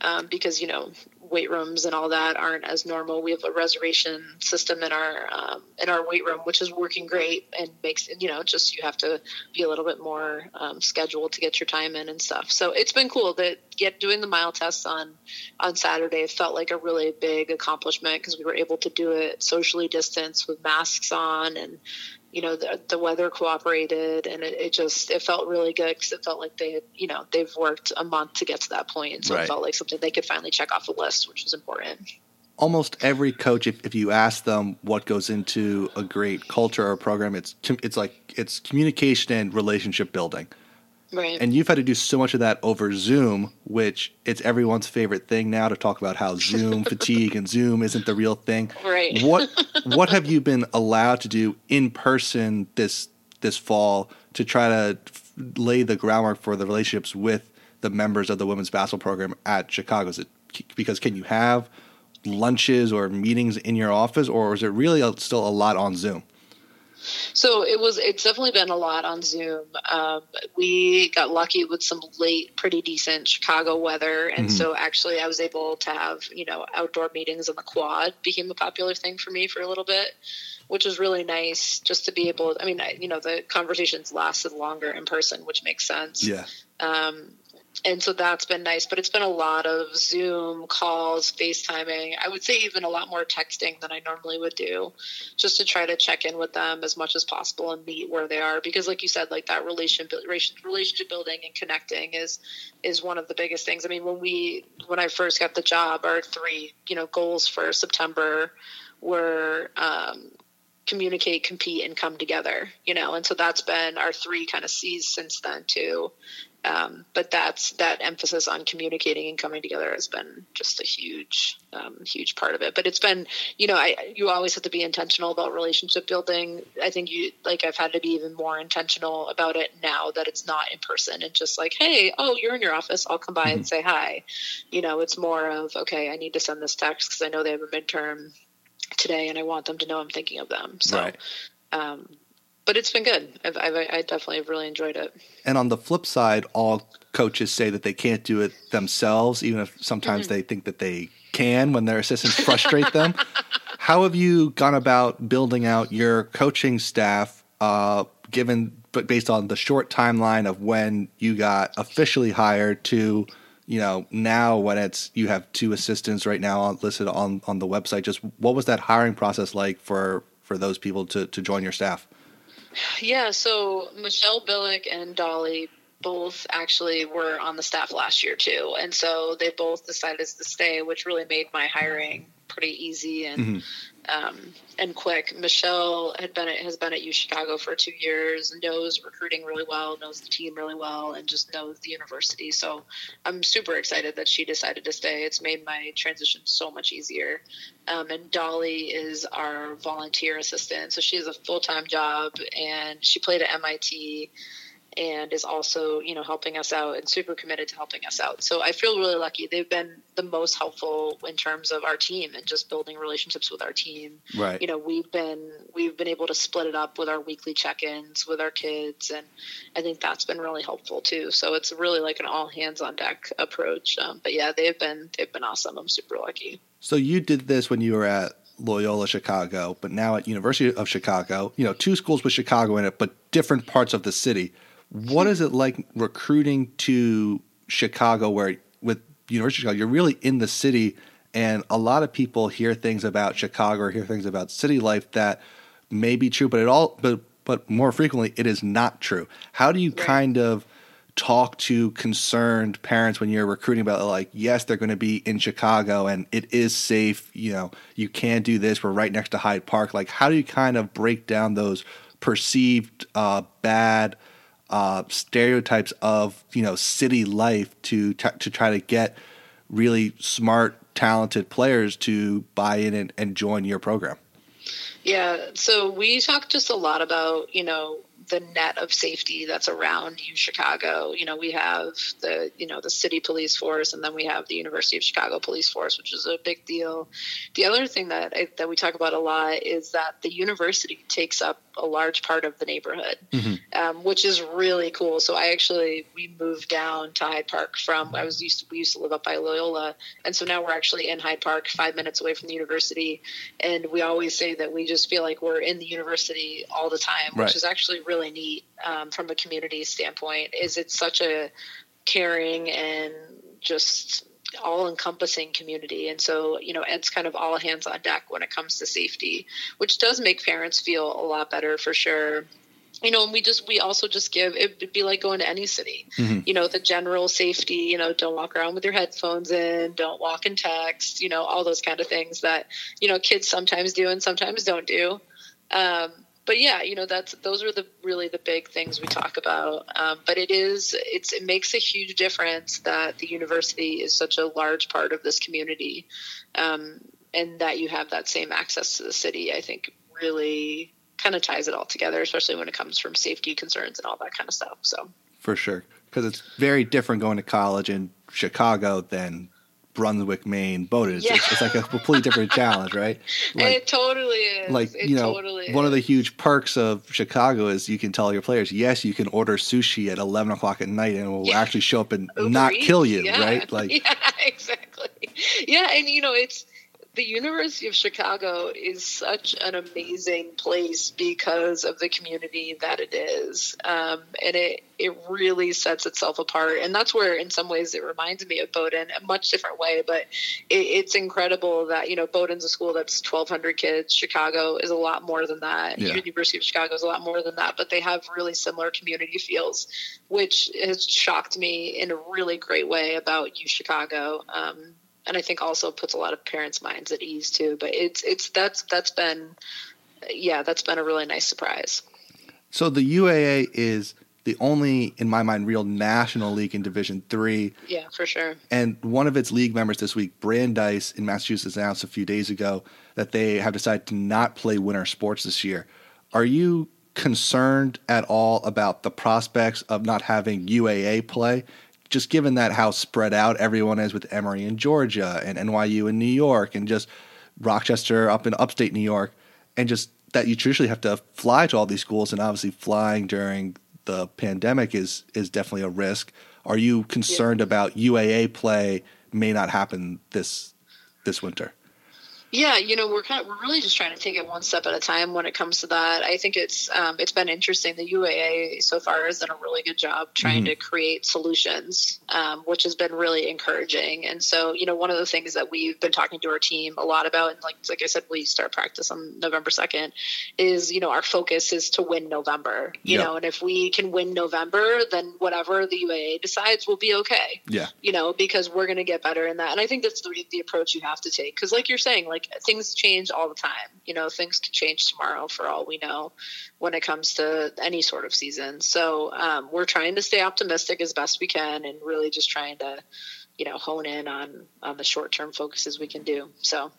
um, because you know weight rooms and all that aren't as normal. We have a reservation system in our um, in our weight room, which is working great and makes you know just you have to be a little bit more um, scheduled to get your time in and stuff. So it's been cool that get doing the mile tests on on Saturday felt like a really big accomplishment because we were able to do it socially distanced with masks on and you know the, the weather cooperated and it, it just it felt really good because it felt like they had you know they've worked a month to get to that point. And so right. it felt like something they could finally check off the list which was important. Almost every coach if, if you ask them what goes into a great culture or program it's it's like it's communication and relationship building Right. And you've had to do so much of that over Zoom, which it's everyone's favorite thing now to talk about how Zoom fatigue and Zoom isn't the real thing. Right. What what have you been allowed to do in person this this fall to try to lay the groundwork for the relationships with the members of the women's basketball program at Chicago? Is it because can you have lunches or meetings in your office, or is it really still a lot on Zoom? So it was. It's definitely been a lot on Zoom. Um, we got lucky with some late, pretty decent Chicago weather, and mm-hmm. so actually, I was able to have you know outdoor meetings in the quad became a popular thing for me for a little bit, which was really nice just to be able. I mean, I, you know, the conversations lasted longer in person, which makes sense. Yeah. Um, and so that's been nice but it's been a lot of zoom calls facetiming i would say even a lot more texting than i normally would do just to try to check in with them as much as possible and meet where they are because like you said like that relationship relationship building and connecting is is one of the biggest things i mean when we when i first got the job our three you know goals for september were um, communicate, compete, and come together. You know, and so that's been our three kind of C's since then too. Um, but that's that emphasis on communicating and coming together has been just a huge, um, huge part of it. But it's been, you know, I you always have to be intentional about relationship building. I think you like I've had to be even more intentional about it now that it's not in person and just like, hey, oh, you're in your office, I'll come by mm-hmm. and say hi. You know, it's more of okay, I need to send this text because I know they have a midterm today and I want them to know I'm thinking of them. So, right. um, but it's been good. I've, I've, i definitely have really enjoyed it. And on the flip side, all coaches say that they can't do it themselves, even if sometimes mm-hmm. they think that they can when their assistants frustrate them. How have you gone about building out your coaching staff, uh, given but based on the short timeline of when you got officially hired to, you know, now when it's you have two assistants right now listed on on the website. Just what was that hiring process like for for those people to to join your staff? Yeah, so Michelle Billick and Dolly both actually were on the staff last year too, and so they both decided to stay, which really made my hiring pretty easy and mm-hmm um, and quick. Michelle had been at, has been at U Chicago for two years, knows recruiting really well, knows the team really well, and just knows the university. So I'm super excited that she decided to stay. It's made my transition so much easier. Um, and Dolly is our volunteer assistant, so she has a full time job, and she played at MIT and is also you know helping us out and super committed to helping us out. So i feel really lucky. They've been the most helpful in terms of our team and just building relationships with our team. Right. You know we've been we've been able to split it up with our weekly check-ins with our kids and i think that's been really helpful too. So it's really like an all hands on deck approach. Um, but yeah they've been they've been awesome. I'm super lucky. So you did this when you were at Loyola Chicago, but now at University of Chicago, you know, two schools with Chicago in it, but different parts of the city. What is it like recruiting to Chicago, where with University of Chicago, you're really in the city, and a lot of people hear things about Chicago or hear things about city life that may be true, but it all, but but more frequently, it is not true. How do you right. kind of talk to concerned parents when you're recruiting about like yes they're going to be in chicago and it is safe you know you can do this we're right next to hyde park like how do you kind of break down those perceived uh, bad uh, stereotypes of you know city life to t- to try to get really smart, talented players to buy in and, and join your program. Yeah, so we talk just a lot about you know the net of safety that's around U Chicago. You know, we have the you know the city police force, and then we have the University of Chicago police force, which is a big deal. The other thing that I, that we talk about a lot is that the university takes up a large part of the neighborhood, Mhm. um, which is really cool. So I actually we moved down to Hyde Park from I was used to we used to live up by Loyola, and so now we're actually in Hyde Park, five minutes away from the university. And we always say that we just feel like we're in the university all the time, which is actually really neat um, from a community standpoint. Is it's such a caring and just all encompassing community. And so, you know, Ed's kind of all hands on deck when it comes to safety, which does make parents feel a lot better for sure. You know, and we just, we also just give, it'd be like going to any city, Mhm. you know, the general safety, you know, don't walk around with your headphones in, don't walk and text, you know, all those kind of things that, you know, kids sometimes do and sometimes don't do. Um, but yeah, you know that's those are the really the big things we talk about. Um, but it is it's it makes a huge difference that the university is such a large part of this community, um, and that you have that same access to the city. I think really kind of ties it all together, especially when it comes from safety concerns and all that kind of stuff. So for sure because it's very different going to college in Chicago than Brunswick, Maine. It's, Yeah. it's like a completely different challenge, right? it totally is. like it you know totally one of the huge perks of chicago is you can tell your players yes you can order sushi at 11 o'clock at night and it will Yeah. actually show up and not Eats, kill you yeah. right like yeah exactly yeah and you know it's the university of chicago is such an amazing place because of the community that it is um, and it it really sets itself apart and that's where in some ways it reminds me of bowdoin a much different way but it, it's incredible that you know bowdoin's a school that's 1200 kids chicago is a lot more than that Yeah. university of chicago is a lot more than that but they have really similar community feels which has shocked me in a really great way about U Chicago. Um, and I think also puts a lot of parents' minds at ease too. But it's it's that's that's been yeah that's been a really nice surprise. so the uaa is the only in my mind real national league in division three Yeah, for sure. and one of its league members this week brandeis in massachusetts announced a few days ago that they have decided to not play winter sports this year are you concerned at all about the prospects of not having uaa play just given that how spread out everyone is with Emory in Georgia and NYU in New York and just Rochester up in upstate New York, and just that you traditionally have to fly to all these schools, and obviously flying during the pandemic is is definitely a risk. Are you concerned about UAA play may not happen this this winter? Yeah, you know, we're kind of we're really just trying to take it one step at a time when it comes to that. I think it's um, it's been interesting. The UAA so far has done a really good job trying Mhm. to create solutions, um, which has been really encouraging. And so, you know, one of the things that we've been talking to our team a lot about, and like like I said, we start practice on November second, is you know our focus is to win November. You Yeah. know, and if we can win November, then whatever the UAA decides will be okay Yeah, you know, because we're going to get better in that. And I think that's the, the approach you have to take. Because, like you're saying, like things change all the time. You know, things could change tomorrow for all we know when it comes to any sort of season. So um, we're trying to stay optimistic as best we can and really just trying to, you know, hone in on on the short term focuses we can do. So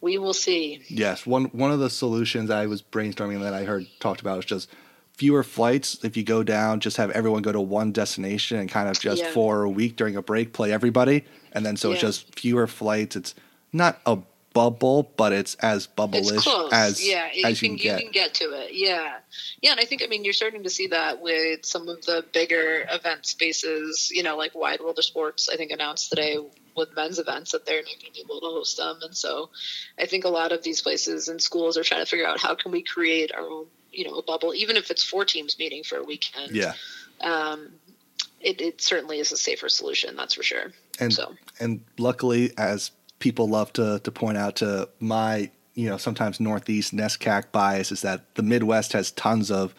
we will see. yes. One one of the solutions I was brainstorming that I heard talked about is just fewer flights. If you go down, just have everyone go to one destination and kind of just Yeah. for a week during a break play everybody, and then so it's just fewer flights. It's not a bubble, but it's as It's bubble-ish close. as yeah, you can, you can get. can get to it. Yeah, yeah, and I think I mean you're starting to see that with some of the bigger event spaces. You know, like Wide World of Sports. I think announced today with men's events that they're not going to be able to host them, and so I think a lot of these places and schools are trying to figure out how can we create our own, you know, a bubble, even if it's four teams meeting for a weekend. Yeah, Um, it, it certainly is a safer solution. That's for sure. and so and luckily, as people love to to point out to my you know sometimes Northeast NESCAC bias is that the Midwest has tons of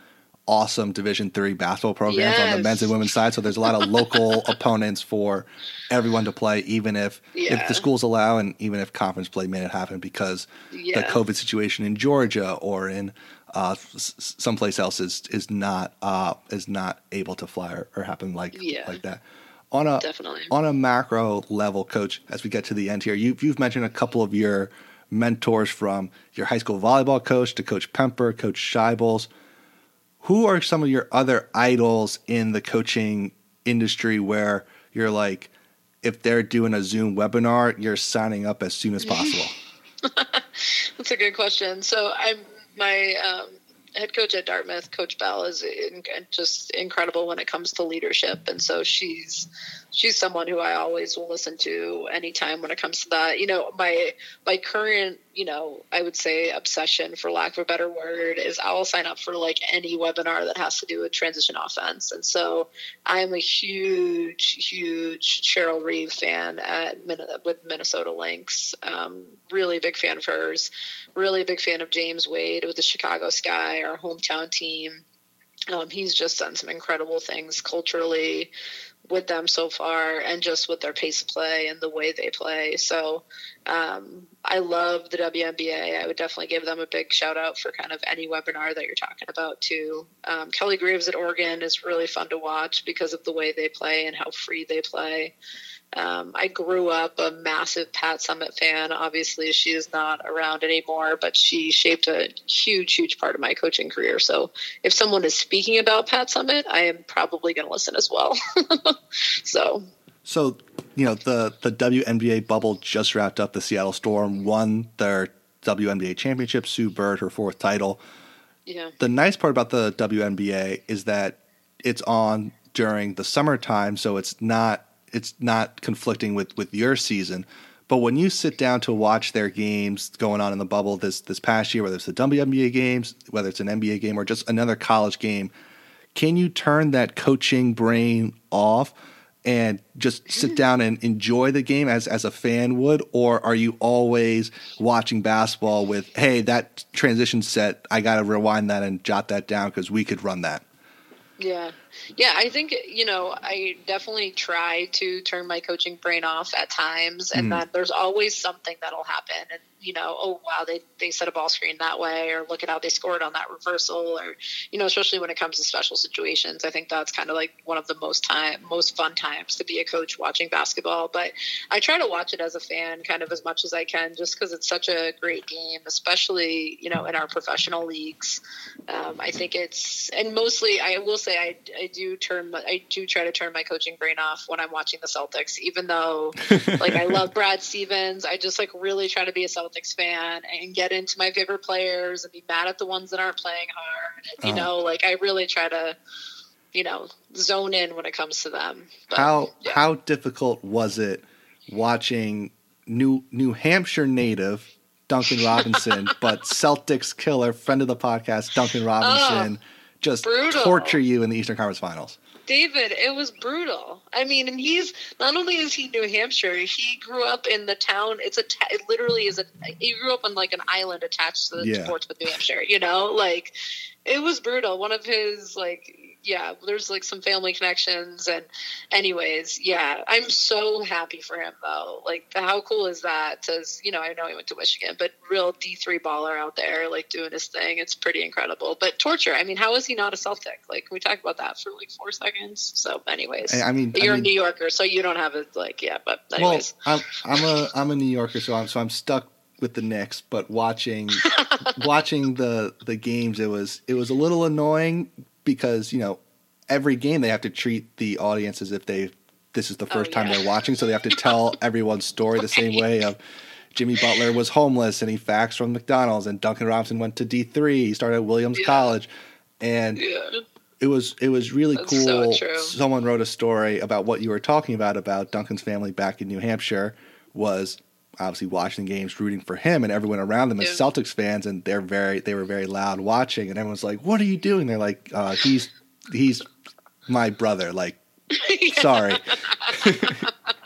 awesome Division three basketball programs on the men's and women's side. So there's a lot of local opponents for everyone to play, even if if the schools allow, and even if conference play may not happen because yeah. the COVID situation in Georgia or in uh, someplace else is is not uh, is not able to fly or, or happen like Yeah. like that. On a Definitely. on a macro level, coach, as we get to the end here, you, you've mentioned a couple of your mentors from your high school volleyball coach to Coach Pemper, Coach Shibles. Who are some of your other idols in the coaching industry where you're like, if they're doing a Zoom webinar, you're signing up as soon as possible? That's a good question. So I'm my um, head coach at Dartmouth, Coach Belle, is in, just incredible when it comes to leadership, and so she's she's someone who I always will listen to anytime when it comes to that. You know, my my current, you know, I would say obsession, for lack of a better word, is I will sign up for like any webinar that has to do with transition offense, and so I am a huge, huge Cheryl Reeve fan at with Minnesota Lynx. Um, really big fan of hers. Really big fan of James Wade with the Chicago Sky, our hometown team. Um, he's just done some incredible things culturally with them so far and just with their pace of play and the way they play. So um, I love the WNBA. I would definitely give them a big shout out for kind of any webinar that you're talking about too. Um, Kelly Graves at Oregon is really fun to watch because of the way they play and how free they play. Um, I grew up a massive Pat Summitt fan. Obviously, she is not around anymore, but she shaped a huge, huge part of my coaching career. So, if someone is speaking about Pat Summitt, I am probably going to listen as well. so, so you know the the WNBA bubble just wrapped up. The Seattle Storm won their WNBA championship. Sue Bird, her fourth title. Yeah. The nice part about the WNBA is that it's on during the summertime, so it's not it's not conflicting with with your season. But when you sit down to watch their games going on in the bubble this this past year, whether it's the WNBA games, whether it's an NBA game or just another college game, can you turn that coaching brain off and just sit mm. down and enjoy the game as as a fan would, or are you always watching basketball with, hey, that transition set, I got to rewind that and jot that down because we could run that. Yeah. Yeah, I think you know I definitely try to turn my coaching brain off at times, and mm. then there's always something that'll happen, and you know, oh wow, they they set a ball screen that way, or look at how they scored on that reversal, or you know, especially when it comes to special situations. I think that's kind of like one of the most time most fun times to be a coach watching basketball. But I try to watch it as a fan, kind of as much as I can, just because it's such a great game, especially you know in our professional leagues. Um, I think it's and mostly I will say I, I do turn I do try to turn my coaching brain off when I'm watching the Celtics, even though like I love Brad Stevens. I just like really try to be a Celtics fan and get into my favorite players and be mad at the ones that aren't playing hard. And, you uh-huh. know, like I really try to, you know, zone in when it comes to them. But, how yeah. how difficult was it watching New New Hampshire native Duncan Robinson, but Celtics killer, friend of the podcast, Duncan Robinson, oh, just brutal. torture you in the Eastern Conference Finals? David, it was brutal. I mean, and he's not only is he New Hampshire, he grew up in the town. It's a it literally is a he grew up on like an island attached to the yeah. Portsmouth, New Hampshire. You know, like it was brutal. One of his like yeah, there's like some family connections. And, anyways, yeah, I'm so happy for him though. Like, how cool is that? To you know, I know he went to Michigan, but real D3 baller out there, like doing his thing. It's pretty incredible. But torture. I mean, how is he not a Celtic? Like, we talked about that for like four seconds. So, anyways, I mean, you're I mean, a New Yorker, so you don't have it. Like, yeah, but anyways, well, I'm, I'm a I'm a New Yorker, so I'm so I'm stuck with the Knicks, but watching watching the the games, it was it was a little annoying because you know every game they have to treat the audience as if they this is the oh, first oh, time they're watching, so they have to tell everyone's story the same way of Jimmy Butler was homeless and he faxed from McDonald's, and Duncan Robinson went to D three. He started at Williams yeah. College, and yeah. it was it was really That's cool. So Someone wrote a story about what you were talking about about Duncan's family back in New Hampshire was obviously watching the games, rooting for him, and everyone around them is yeah. Celtics fans, and they're very they were very loud watching, and everyone's like, "What are you doing?" They're like, uh, "He's he's my brother." Like, sorry.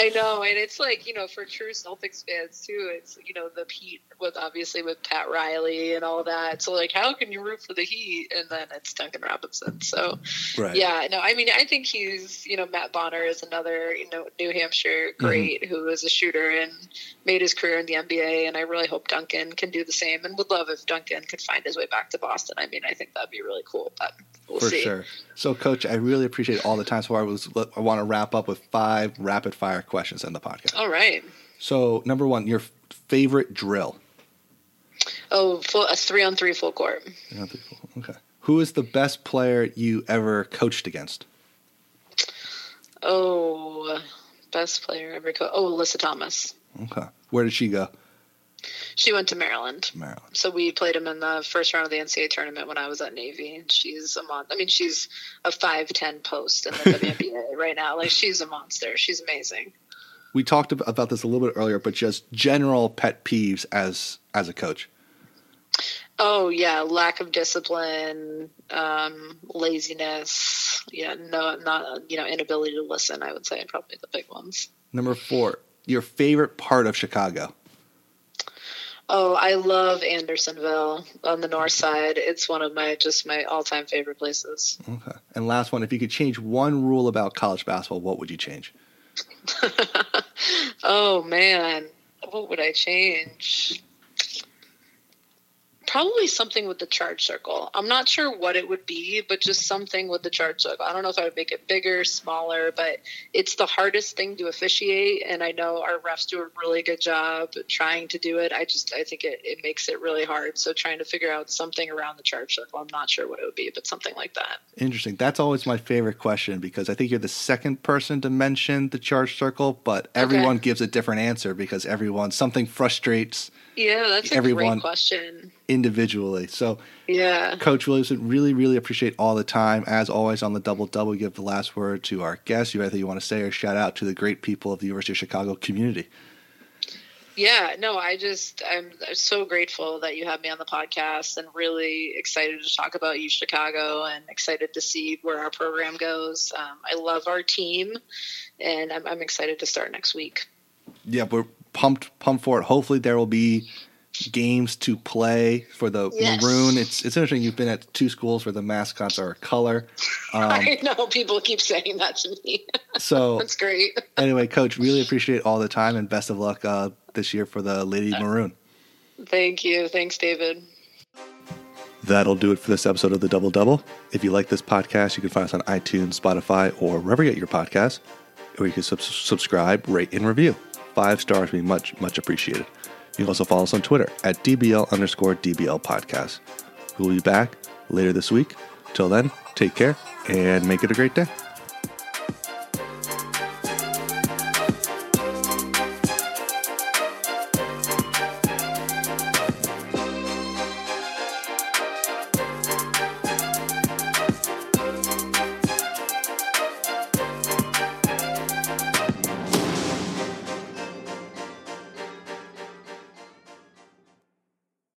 I know, and it's like you know, for true Celtics fans too. It's you know the Heat with obviously with Pat Riley and all that. So like, how can you root for the Heat and then it's Duncan Robinson? So right. yeah, no, I mean, I think he's you know Matt Bonner is another you know New Hampshire mm-hmm. great mm-hmm. who is a shooter and made his career in the NBA, and I really hope Duncan can do the same. And would love if Duncan could find his way back to Boston. I mean, I think that'd be really cool. But we'll for see. sure. So, Coach, I really appreciate all the time so far. I was I want to wrap up with five rapid fire questions in the podcast. All right. So, number one, your favorite drill. Oh, full, a three on three full court. Three on three full. Okay. Who is the best player you ever coached against? Oh, best player ever coached. Oh, Alyssa Thomas. Okay. Where did she go? She went to Maryland. Maryland. So we played him in the first round of the NCAA tournament when I was at Navy, and she's a mon. I mean, she's a five ten post in the WNBA right now. Like she's a monster. She's amazing. We talked about this a little bit earlier, but just general pet peeves as as a coach. Oh yeah, lack of discipline, um, laziness. Yeah, no, not you know, inability to listen. I would say probably the big ones. Number four, your favorite part of Chicago. Oh, I love Andersonville on the north side. It's one of my just my all time favorite places. Okay. And last one, if you could change one rule about college basketball, what would you change? oh man, what would I change? Probably something with the charge circle. I'm not sure what it would be, but just something with the charge circle. I don't know if I would make it bigger, smaller, but it's the hardest thing to officiate. And I know our refs do a really good job trying to do it. I just, I think it, it makes it really hard. So trying to figure out something around the charge circle. I'm not sure what it would be, but something like that. Interesting. That's always my favorite question because I think you're the second person to mention the charge circle, but everyone okay. gives a different answer because everyone, something frustrates yeah, that's a everyone great question. Individually. So, yeah. Coach Williamson, really, really appreciate all the time. As always, on the double double, give the last word to our guests. You anything you want to say or shout out to the great people of the University of Chicago community? Yeah, no, I just I'm so grateful that you have me on the podcast and really excited to talk about U Chicago and excited to see where our program goes. Um, I love our team, and I'm, I'm excited to start next week. Yeah, we're pumped pumped for it. Hopefully, there will be games to play for the yes. maroon. It's it's interesting. You've been at two schools where the mascots are a color. Um, I know people keep saying that to me. So that's great. anyway, Coach, really appreciate all the time and best of luck uh, this year for the Lady Maroon. Thank you. Thanks, David. That'll do it for this episode of the Double Double. If you like this podcast, you can find us on iTunes, Spotify, or wherever you get your podcasts, or you can sub- subscribe, rate, and review. Five stars would be much, much appreciated. You can also follow us on Twitter at DBL underscore DBL podcast. We'll be back later this week. Till then, take care and make it a great day.